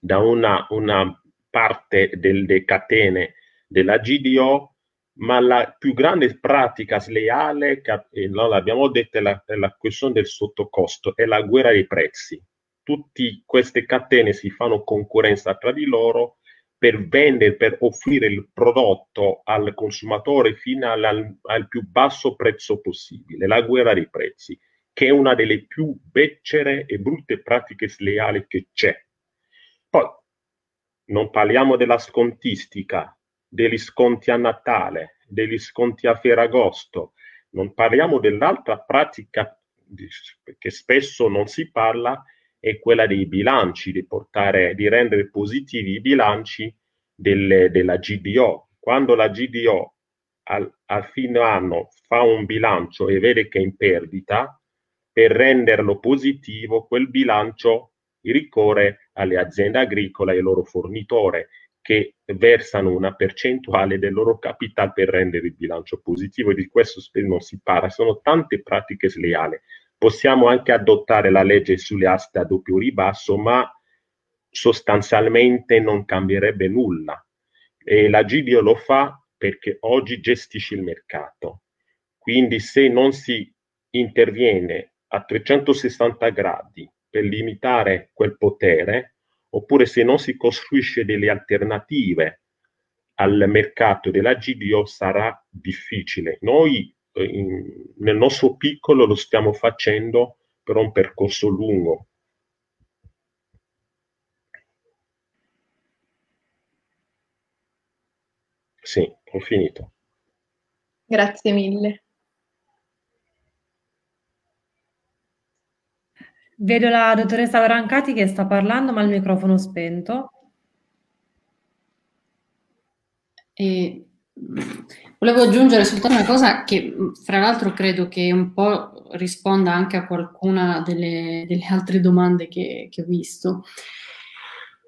da una, una, parte delle catene della GDO, ma la più grande pratica sleale, e non l'abbiamo detto, è la, è la questione del sottocosto, è la guerra dei prezzi. Tutte queste catene si fanno concorrenza tra di loro per vendere, per offrire il prodotto al consumatore finale al, al più basso prezzo possibile, la guerra dei prezzi, che è una delle più becere e brutte pratiche sleali che c'è. Poi non parliamo della scontistica, degli sconti a Natale, degli sconti a Ferragosto, non parliamo dell'altra pratica che spesso non si parla, è quella dei bilanci, di, portare, di rendere positivi i bilanci delle, della GDO. Quando la GDO al, al fine anno fa un bilancio e vede che è in perdita, per renderlo positivo, quel bilancio ricorre alle aziende agricole e ai loro fornitori che versano una percentuale del loro capitale per rendere il bilancio positivo e di questo non si parla, sono tante pratiche sleali. Possiamo anche adottare la legge sulle aste a doppio ribasso, ma sostanzialmente non cambierebbe nulla. E la GDO lo fa perché oggi gestisce il mercato. Quindi se non si interviene a 360 gradi per limitare quel potere, oppure se non si costruisce delle alternative al mercato della GDO sarà difficile. Noi in, nel nostro piccolo lo stiamo facendo però un percorso lungo. Sì, ho finito. Grazie mille. Vedo la dottoressa Brancati che sta parlando, ma il microfono spento. E, volevo aggiungere soltanto una cosa che, fra l'altro, credo che un po' risponda anche a qualcuna delle, delle altre domande che, che ho visto.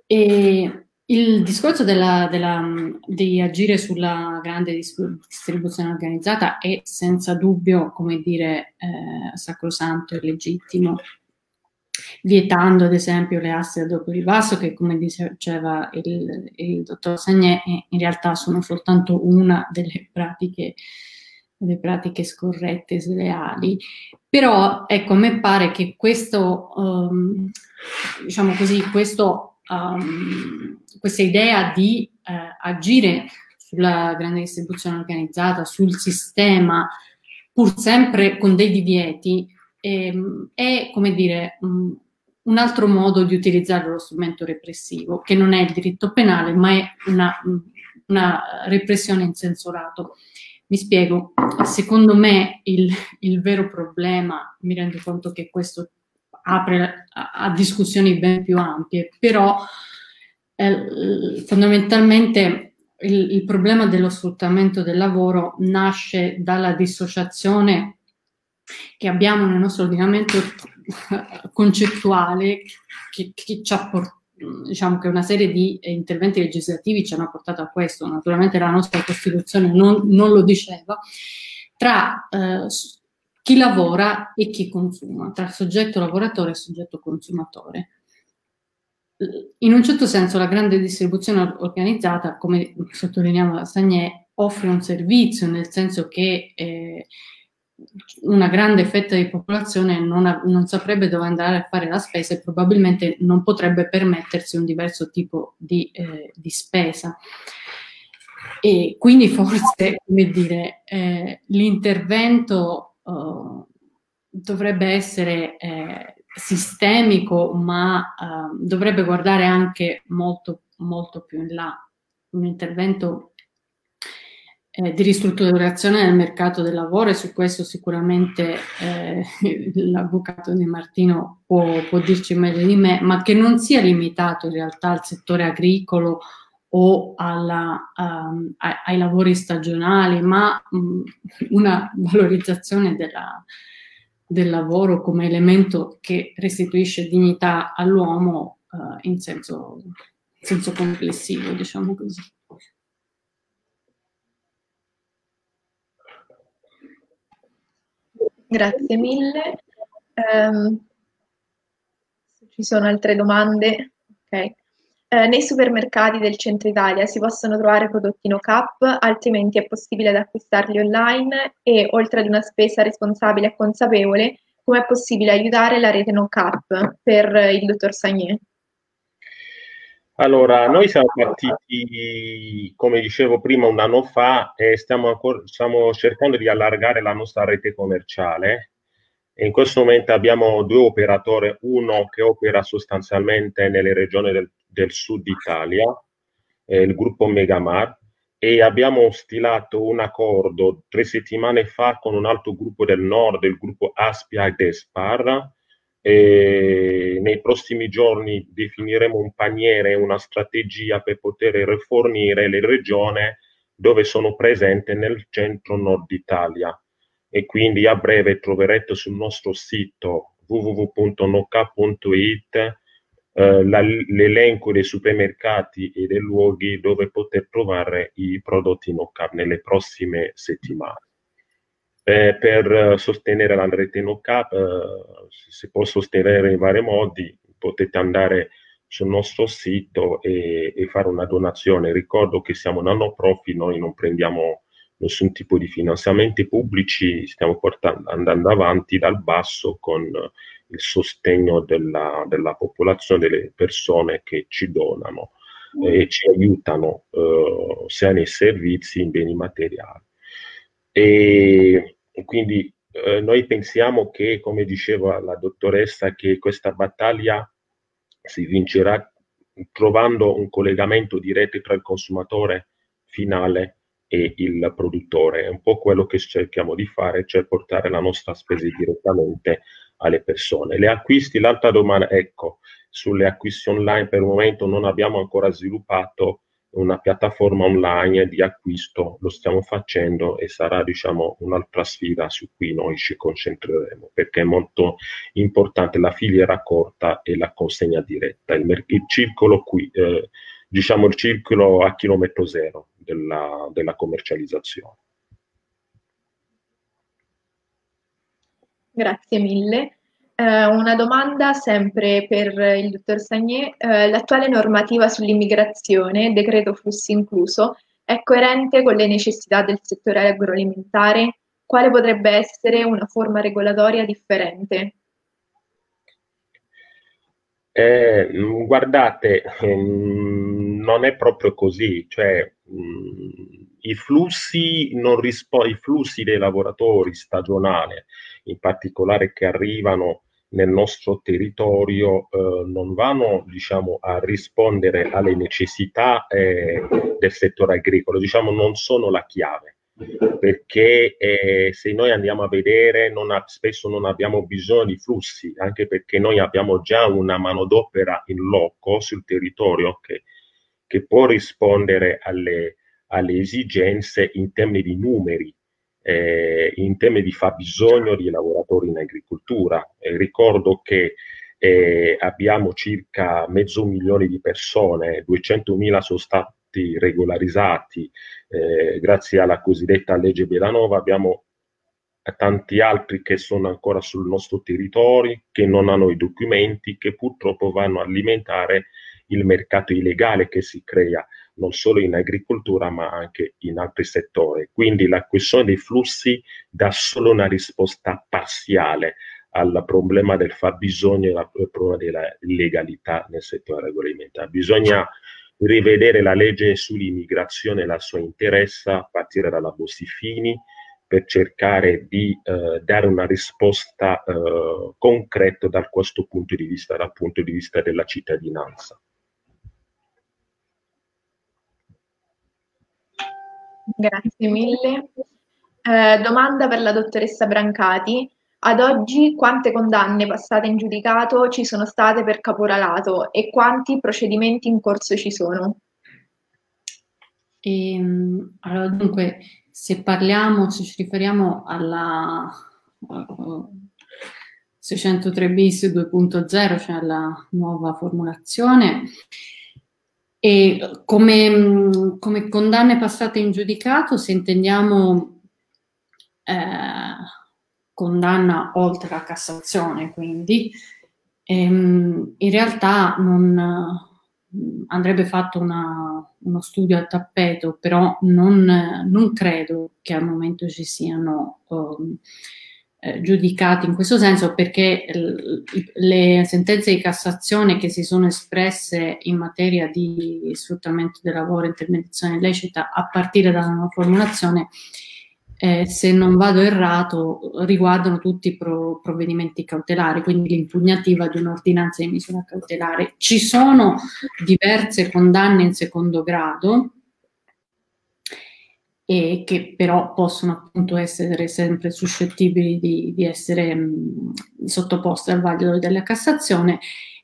E il discorso della, della, di agire sulla grande distribuzione organizzata è senza dubbio, come dire, eh, sacrosanto e legittimo, vietando ad esempio le aste a doppio ribasso che, come diceva il, il dottor Sagnè, in realtà sono soltanto una delle pratiche, delle pratiche scorrette, sleali. Però, ecco, a me pare che questo, um, diciamo così, questo um, questa idea di eh, agire sulla grande distribuzione organizzata, sul sistema, pur sempre con dei divieti, ehm, è come dire um, un altro modo di utilizzare lo strumento repressivo, che non è il diritto penale, ma è una, una repressione in senso lato. Mi spiego, secondo me il, il, vero problema, mi rendo conto che questo apre a, a discussioni ben più ampie, però eh, fondamentalmente il, il, problema dello sfruttamento del lavoro nasce dalla dissociazione che abbiamo nel nostro ordinamento concettuale che, che ci ha portato diciamo che una serie di interventi legislativi ci hanno portato a questo, naturalmente la nostra Costituzione non, non lo diceva, tra eh, chi lavora e chi consuma, tra soggetto lavoratore e soggetto consumatore. In un certo senso la grande distribuzione organizzata, come sottolineava Sagnè, offre un servizio, nel senso che eh, una grande fetta di popolazione non, ha, non, saprebbe dove andare a fare la spesa e probabilmente non potrebbe permettersi un diverso tipo di, eh, di spesa. E quindi forse, come dire, eh, l'intervento uh, dovrebbe essere eh, sistemico, ma uh, dovrebbe guardare anche molto, molto più in là. Un intervento eh, di ristrutturazione del mercato del lavoro e su questo sicuramente eh, l'avvocato Di Martino può, può, dirci meglio di me, ma che non sia limitato in realtà al settore agricolo o alla, um, ai, ai, lavori stagionali, ma um, una valorizzazione della, del lavoro come elemento che restituisce dignità all'uomo uh, in, senso, senso complessivo, diciamo così. Grazie mille. Um, se ci sono altre domande, ok. Eh, nei supermercati del centro Italia si possono trovare prodotti no cap, altrimenti è possibile ad acquistarli online e oltre ad una spesa responsabile e consapevole, come è possibile aiutare la rete no cap per il dottor Sagné? Allora, noi siamo partiti, come dicevo prima, un anno fa e stiamo, ancora, stiamo cercando di allargare la nostra rete commerciale in questo momento abbiamo due operatori, uno che opera sostanzialmente nelle regioni del, del sud Italia, eh, il gruppo Megamar, e abbiamo stilato un accordo tre settimane fa con un altro gruppo del nord, il gruppo Aspia ed Espar. E nei prossimi giorni definiremo un paniere, una strategia per poter rifornire le regioni dove sono presenti nel centro-nord Italia e quindi a breve troverete sul nostro sito www.noca.it eh, l'elenco dei supermercati e dei luoghi dove poter trovare i prodotti NoCap nelle prossime settimane. Eh, per sostenere la rete NoCap eh, si può sostenere in vari modi, potete andare sul nostro sito e, e fare una donazione. Ricordo che siamo non profit, noi non prendiamo nessun tipo di finanziamenti pubblici, stiamo portando, andando avanti dal basso con il sostegno della, della popolazione, delle persone che ci donano e ci aiutano eh, sia nei servizi, in beni materiali. E, e quindi eh, noi pensiamo che, come diceva la dottoressa, che questa battaglia si vincerà trovando un collegamento diretto tra il consumatore finale e il produttore. È un po' quello che cerchiamo di fare, cioè portare la nostra spesa direttamente alle persone. Le acquisti, l'altra domanda, ecco, sulle acquisti online per il momento non abbiamo ancora sviluppato una piattaforma online di acquisto, lo stiamo facendo e sarà diciamo un'altra sfida su cui noi ci concentreremo perché è molto importante la filiera corta e la consegna diretta, il, il circolo qui, eh, diciamo il circolo a chilometro zero della, della commercializzazione. Grazie mille. Eh, una domanda sempre per il dottor Sagné. Eh, l'attuale normativa sull'immigrazione, decreto flussi incluso, è coerente con le necessità del settore agroalimentare? Quale potrebbe essere una forma regolatoria differente? Eh, guardate, ehm, non è proprio così, cioè mm, i flussi, rispo- i flussi dei lavoratori stagionali, in particolare che arrivano nel nostro territorio eh, non vanno diciamo, a rispondere alle necessità eh, del settore agricolo, diciamo non sono la chiave, perché eh, se noi andiamo a vedere non ha, spesso non abbiamo bisogno di flussi, anche perché noi abbiamo già una manodopera in loco sul territorio che, che può rispondere alle, alle esigenze in termini di numeri eh, in termini di fabbisogno di lavoratori in agricoltura. Eh, ricordo che eh, abbiamo circa mezzo milione di persone, 200.000 sono stati regolarizzati eh, grazie alla cosiddetta legge Belanova, abbiamo tanti altri che sono ancora sul nostro territorio, che non hanno i documenti, che purtroppo vanno a alimentare il mercato illegale che si crea non solo in agricoltura ma anche in altri settori. Quindi la questione dei flussi dà solo una risposta parziale al problema del fabbisogno e al problema della legalità nel settore agroalimentare. Bisogna rivedere la legge sull'immigrazione e la sua interessa a partire dalla Bossi-Fini per cercare di eh, dare una risposta eh, concreta da questo punto di vista, dal punto di vista della cittadinanza. Grazie mille. Eh, domanda per la dottoressa Brancati. Ad oggi quante condanne passate in giudicato ci sono state per caporalato e quanti procedimenti in corso ci sono? E, ehm, allora, dunque, se parliamo, se ci riferiamo alla uh, 603 bis 2.0, cioè alla nuova formulazione, e come, come condanne passate in giudicato, se intendiamo eh, condanna oltre la Cassazione, quindi ehm, in realtà non andrebbe fatto una, uno studio a tappeto, però non, non, credo che al momento ci siano um, eh, giudicati in questo senso perché le sentenze di Cassazione che si sono espresse in materia di sfruttamento del lavoro e intermediazione illecita a partire dalla nuova formulazione, eh, se non vado errato, riguardano tutti i pro- provvedimenti cautelari, quindi l'impugnativa di un'ordinanza di misura cautelare. Ci sono diverse condanne in secondo grado, e che però possono appunto essere sempre suscettibili di, di essere mh, sottoposte al vaglio della Cassazione.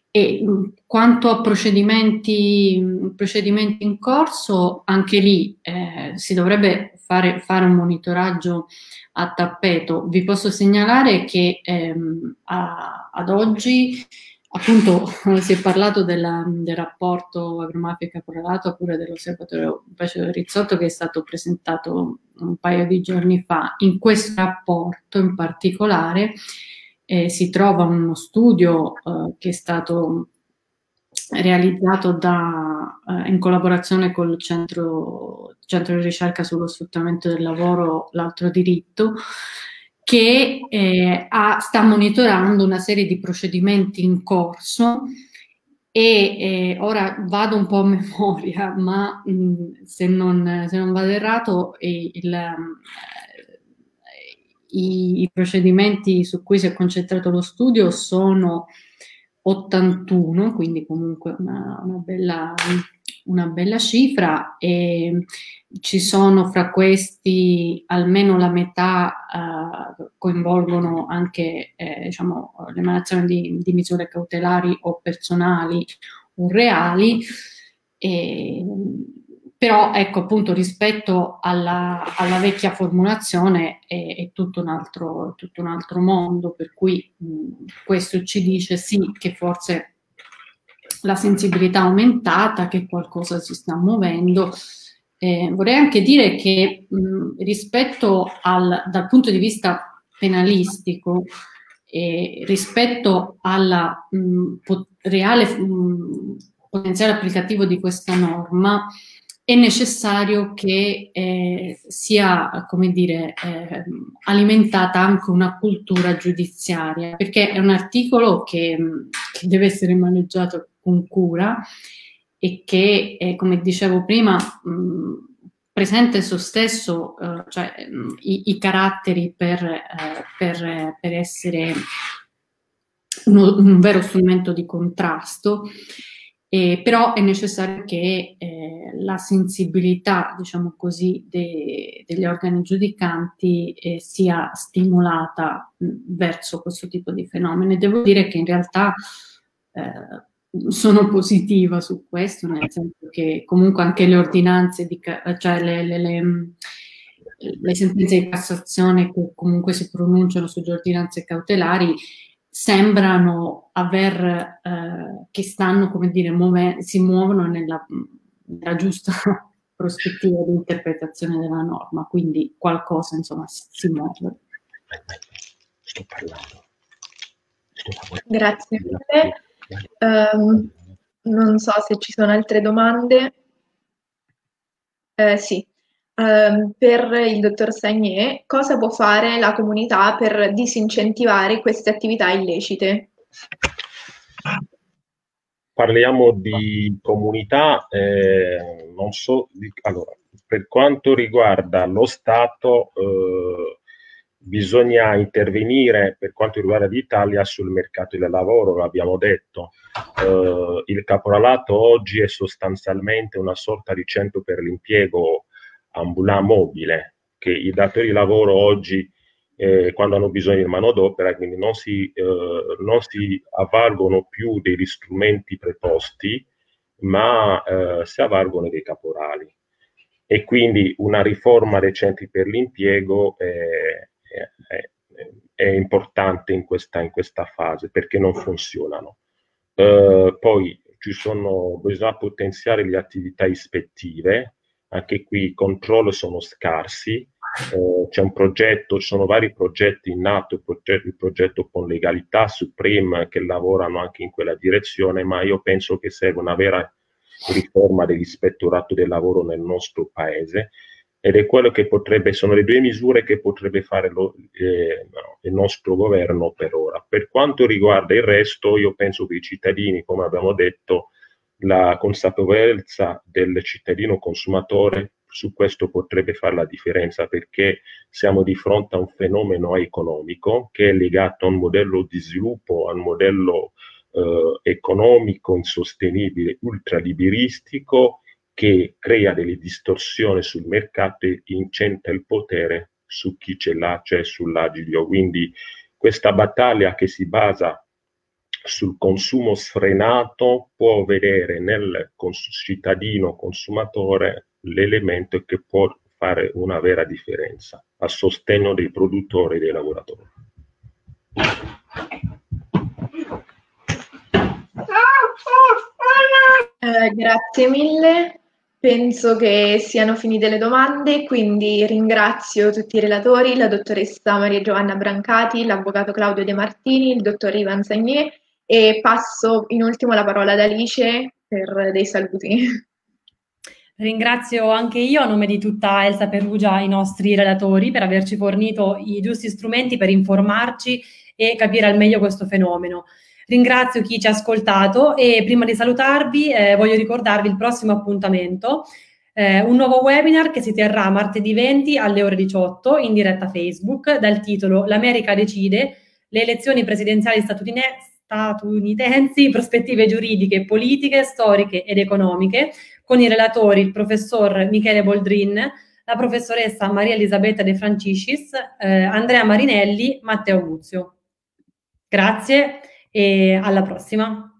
E mh, quanto a procedimenti, mh, procedimenti, in corso, anche lì eh, si dovrebbe fare, fare, un monitoraggio a tappeto. Vi posso segnalare che ehm, a, ad oggi appunto si è parlato della, del rapporto agromafica correlato oppure dell'osservatorio Pace Rizzotto che è stato presentato un paio di giorni fa. In questo rapporto in particolare eh, si trova uno studio eh, che è stato realizzato da, eh, in collaborazione col centro, centro di ricerca sullo sfruttamento del lavoro, l'altro diritto, che eh, ha, sta monitorando una serie di procedimenti in corso e eh, ora vado un po' a memoria, ma mh, se, non, se, non, vado errato, il, i, i, procedimenti su cui si è concentrato lo studio sono 81, quindi comunque una, una, bella, una bella, cifra e ci sono fra questi almeno la metà uh, coinvolgono anche eh, diciamo, l'emanazione di, di misure cautelari o personali o reali. E, però ecco appunto rispetto alla, alla vecchia formulazione è, è tutto, un altro, tutto, un altro, mondo, per cui mh, questo ci dice sì che forse la sensibilità aumentata, che qualcosa si sta muovendo. Eh, vorrei anche dire che mh, rispetto al, dal punto di vista penalistico, eh, rispetto al reale mh, potenziale applicativo di questa norma, è necessario che eh, sia, come dire, eh, alimentata anche una cultura giudiziaria, perché è un articolo che, che deve essere maneggiato con cura e che, eh, come dicevo prima, mh, presenta esso stesso eh, cioè, mh, i, i, caratteri per, eh, per, per essere uno, un vero strumento di contrasto eh, però è necessario che eh, la sensibilità, diciamo così, de, degli organi giudicanti eh, sia stimolata mh, verso questo tipo di fenomeni. Devo dire che in realtà eh, sono positiva su questo, nel senso che comunque anche le ordinanze, di, cioè le, le, le, le sentenze di Cassazione che comunque si pronunciano sulle ordinanze cautelari sembrano aver, eh, che stanno, come dire, muove, si muovono nella, nella giusta prospettiva di interpretazione della norma, quindi qualcosa, insomma, si, si muove. Sto parlando. Sto parlando. Grazie mille. Um, non so se ci sono altre domande. Eh, sì. Ehm, per il dottor Sagnier, cosa può fare la comunità per disincentivare queste attività illecite? Parliamo di comunità, eh, non so, di, allora, per quanto riguarda lo Stato, eh, bisogna intervenire per quanto riguarda l'Italia sul mercato del lavoro, l'abbiamo detto. Eh, il caporalato oggi è sostanzialmente una sorta di centro per l'impiego ambulant mobile, che i datori di lavoro oggi, eh, quando hanno bisogno di manodopera, quindi non si, eh, non si avvalgono più degli strumenti preposti, ma eh, si avvalgono dei caporali. E quindi una riforma dei centri per l'impiego è, è, è importante in questa, in questa, fase perché non funzionano. Uh, poi sono, bisogna potenziare le attività ispettive, anche qui i controlli sono scarsi, eh, c'è un progetto, ci sono vari progetti in atto, il progetto, il progetto con legalità, Supreme, che lavorano anche in quella direzione, ma io penso che serve una vera riforma dell'ispettorato del lavoro nel nostro paese ed è quello che potrebbe, sono le due misure che potrebbe fare lo, eh, il nostro governo per ora. Per quanto riguarda il resto, io penso che i cittadini, come abbiamo detto, la consapevolezza del cittadino consumatore su questo potrebbe fare la differenza perché siamo di fronte a un fenomeno economico che è legato a un modello di sviluppo, a un modello eh, economico insostenibile, ultraliberistico che crea delle distorsioni sul mercato e incentra il potere su chi ce l'ha, cioè sull'agilio. Quindi questa battaglia che si basa sul consumo sfrenato può vedere nel cons- cittadino consumatore l'elemento che può fare una vera differenza a sostegno dei produttori e dei lavoratori. Eh, grazie mille. Penso che siano finite le domande, quindi ringrazio tutti i relatori, la dottoressa Maria Giovanna Brancati, l'avvocato Claudio De Martini, il dottor Ivan Sagnier e passo in ultimo la parola ad Alice per dei saluti. Ringrazio anche io a nome di tutta Elsa Perugia i nostri relatori per averci fornito i giusti strumenti per informarci e capire al meglio questo fenomeno. Ringrazio chi ci ha ascoltato e prima di salutarvi eh, voglio ricordarvi il prossimo appuntamento Eh, un nuovo webinar che si terrà martedì 20 alle ore 18 in diretta Facebook dal titolo L'America decide, le elezioni presidenziali statunitensi, prospettive giuridiche, politiche, storiche ed economiche, con i relatori il professor Michele Boldrin, la professoressa Maria Elisabetta De Franciscis, eh, Andrea Marinelli, Matteo Muzio. Grazie e alla prossima.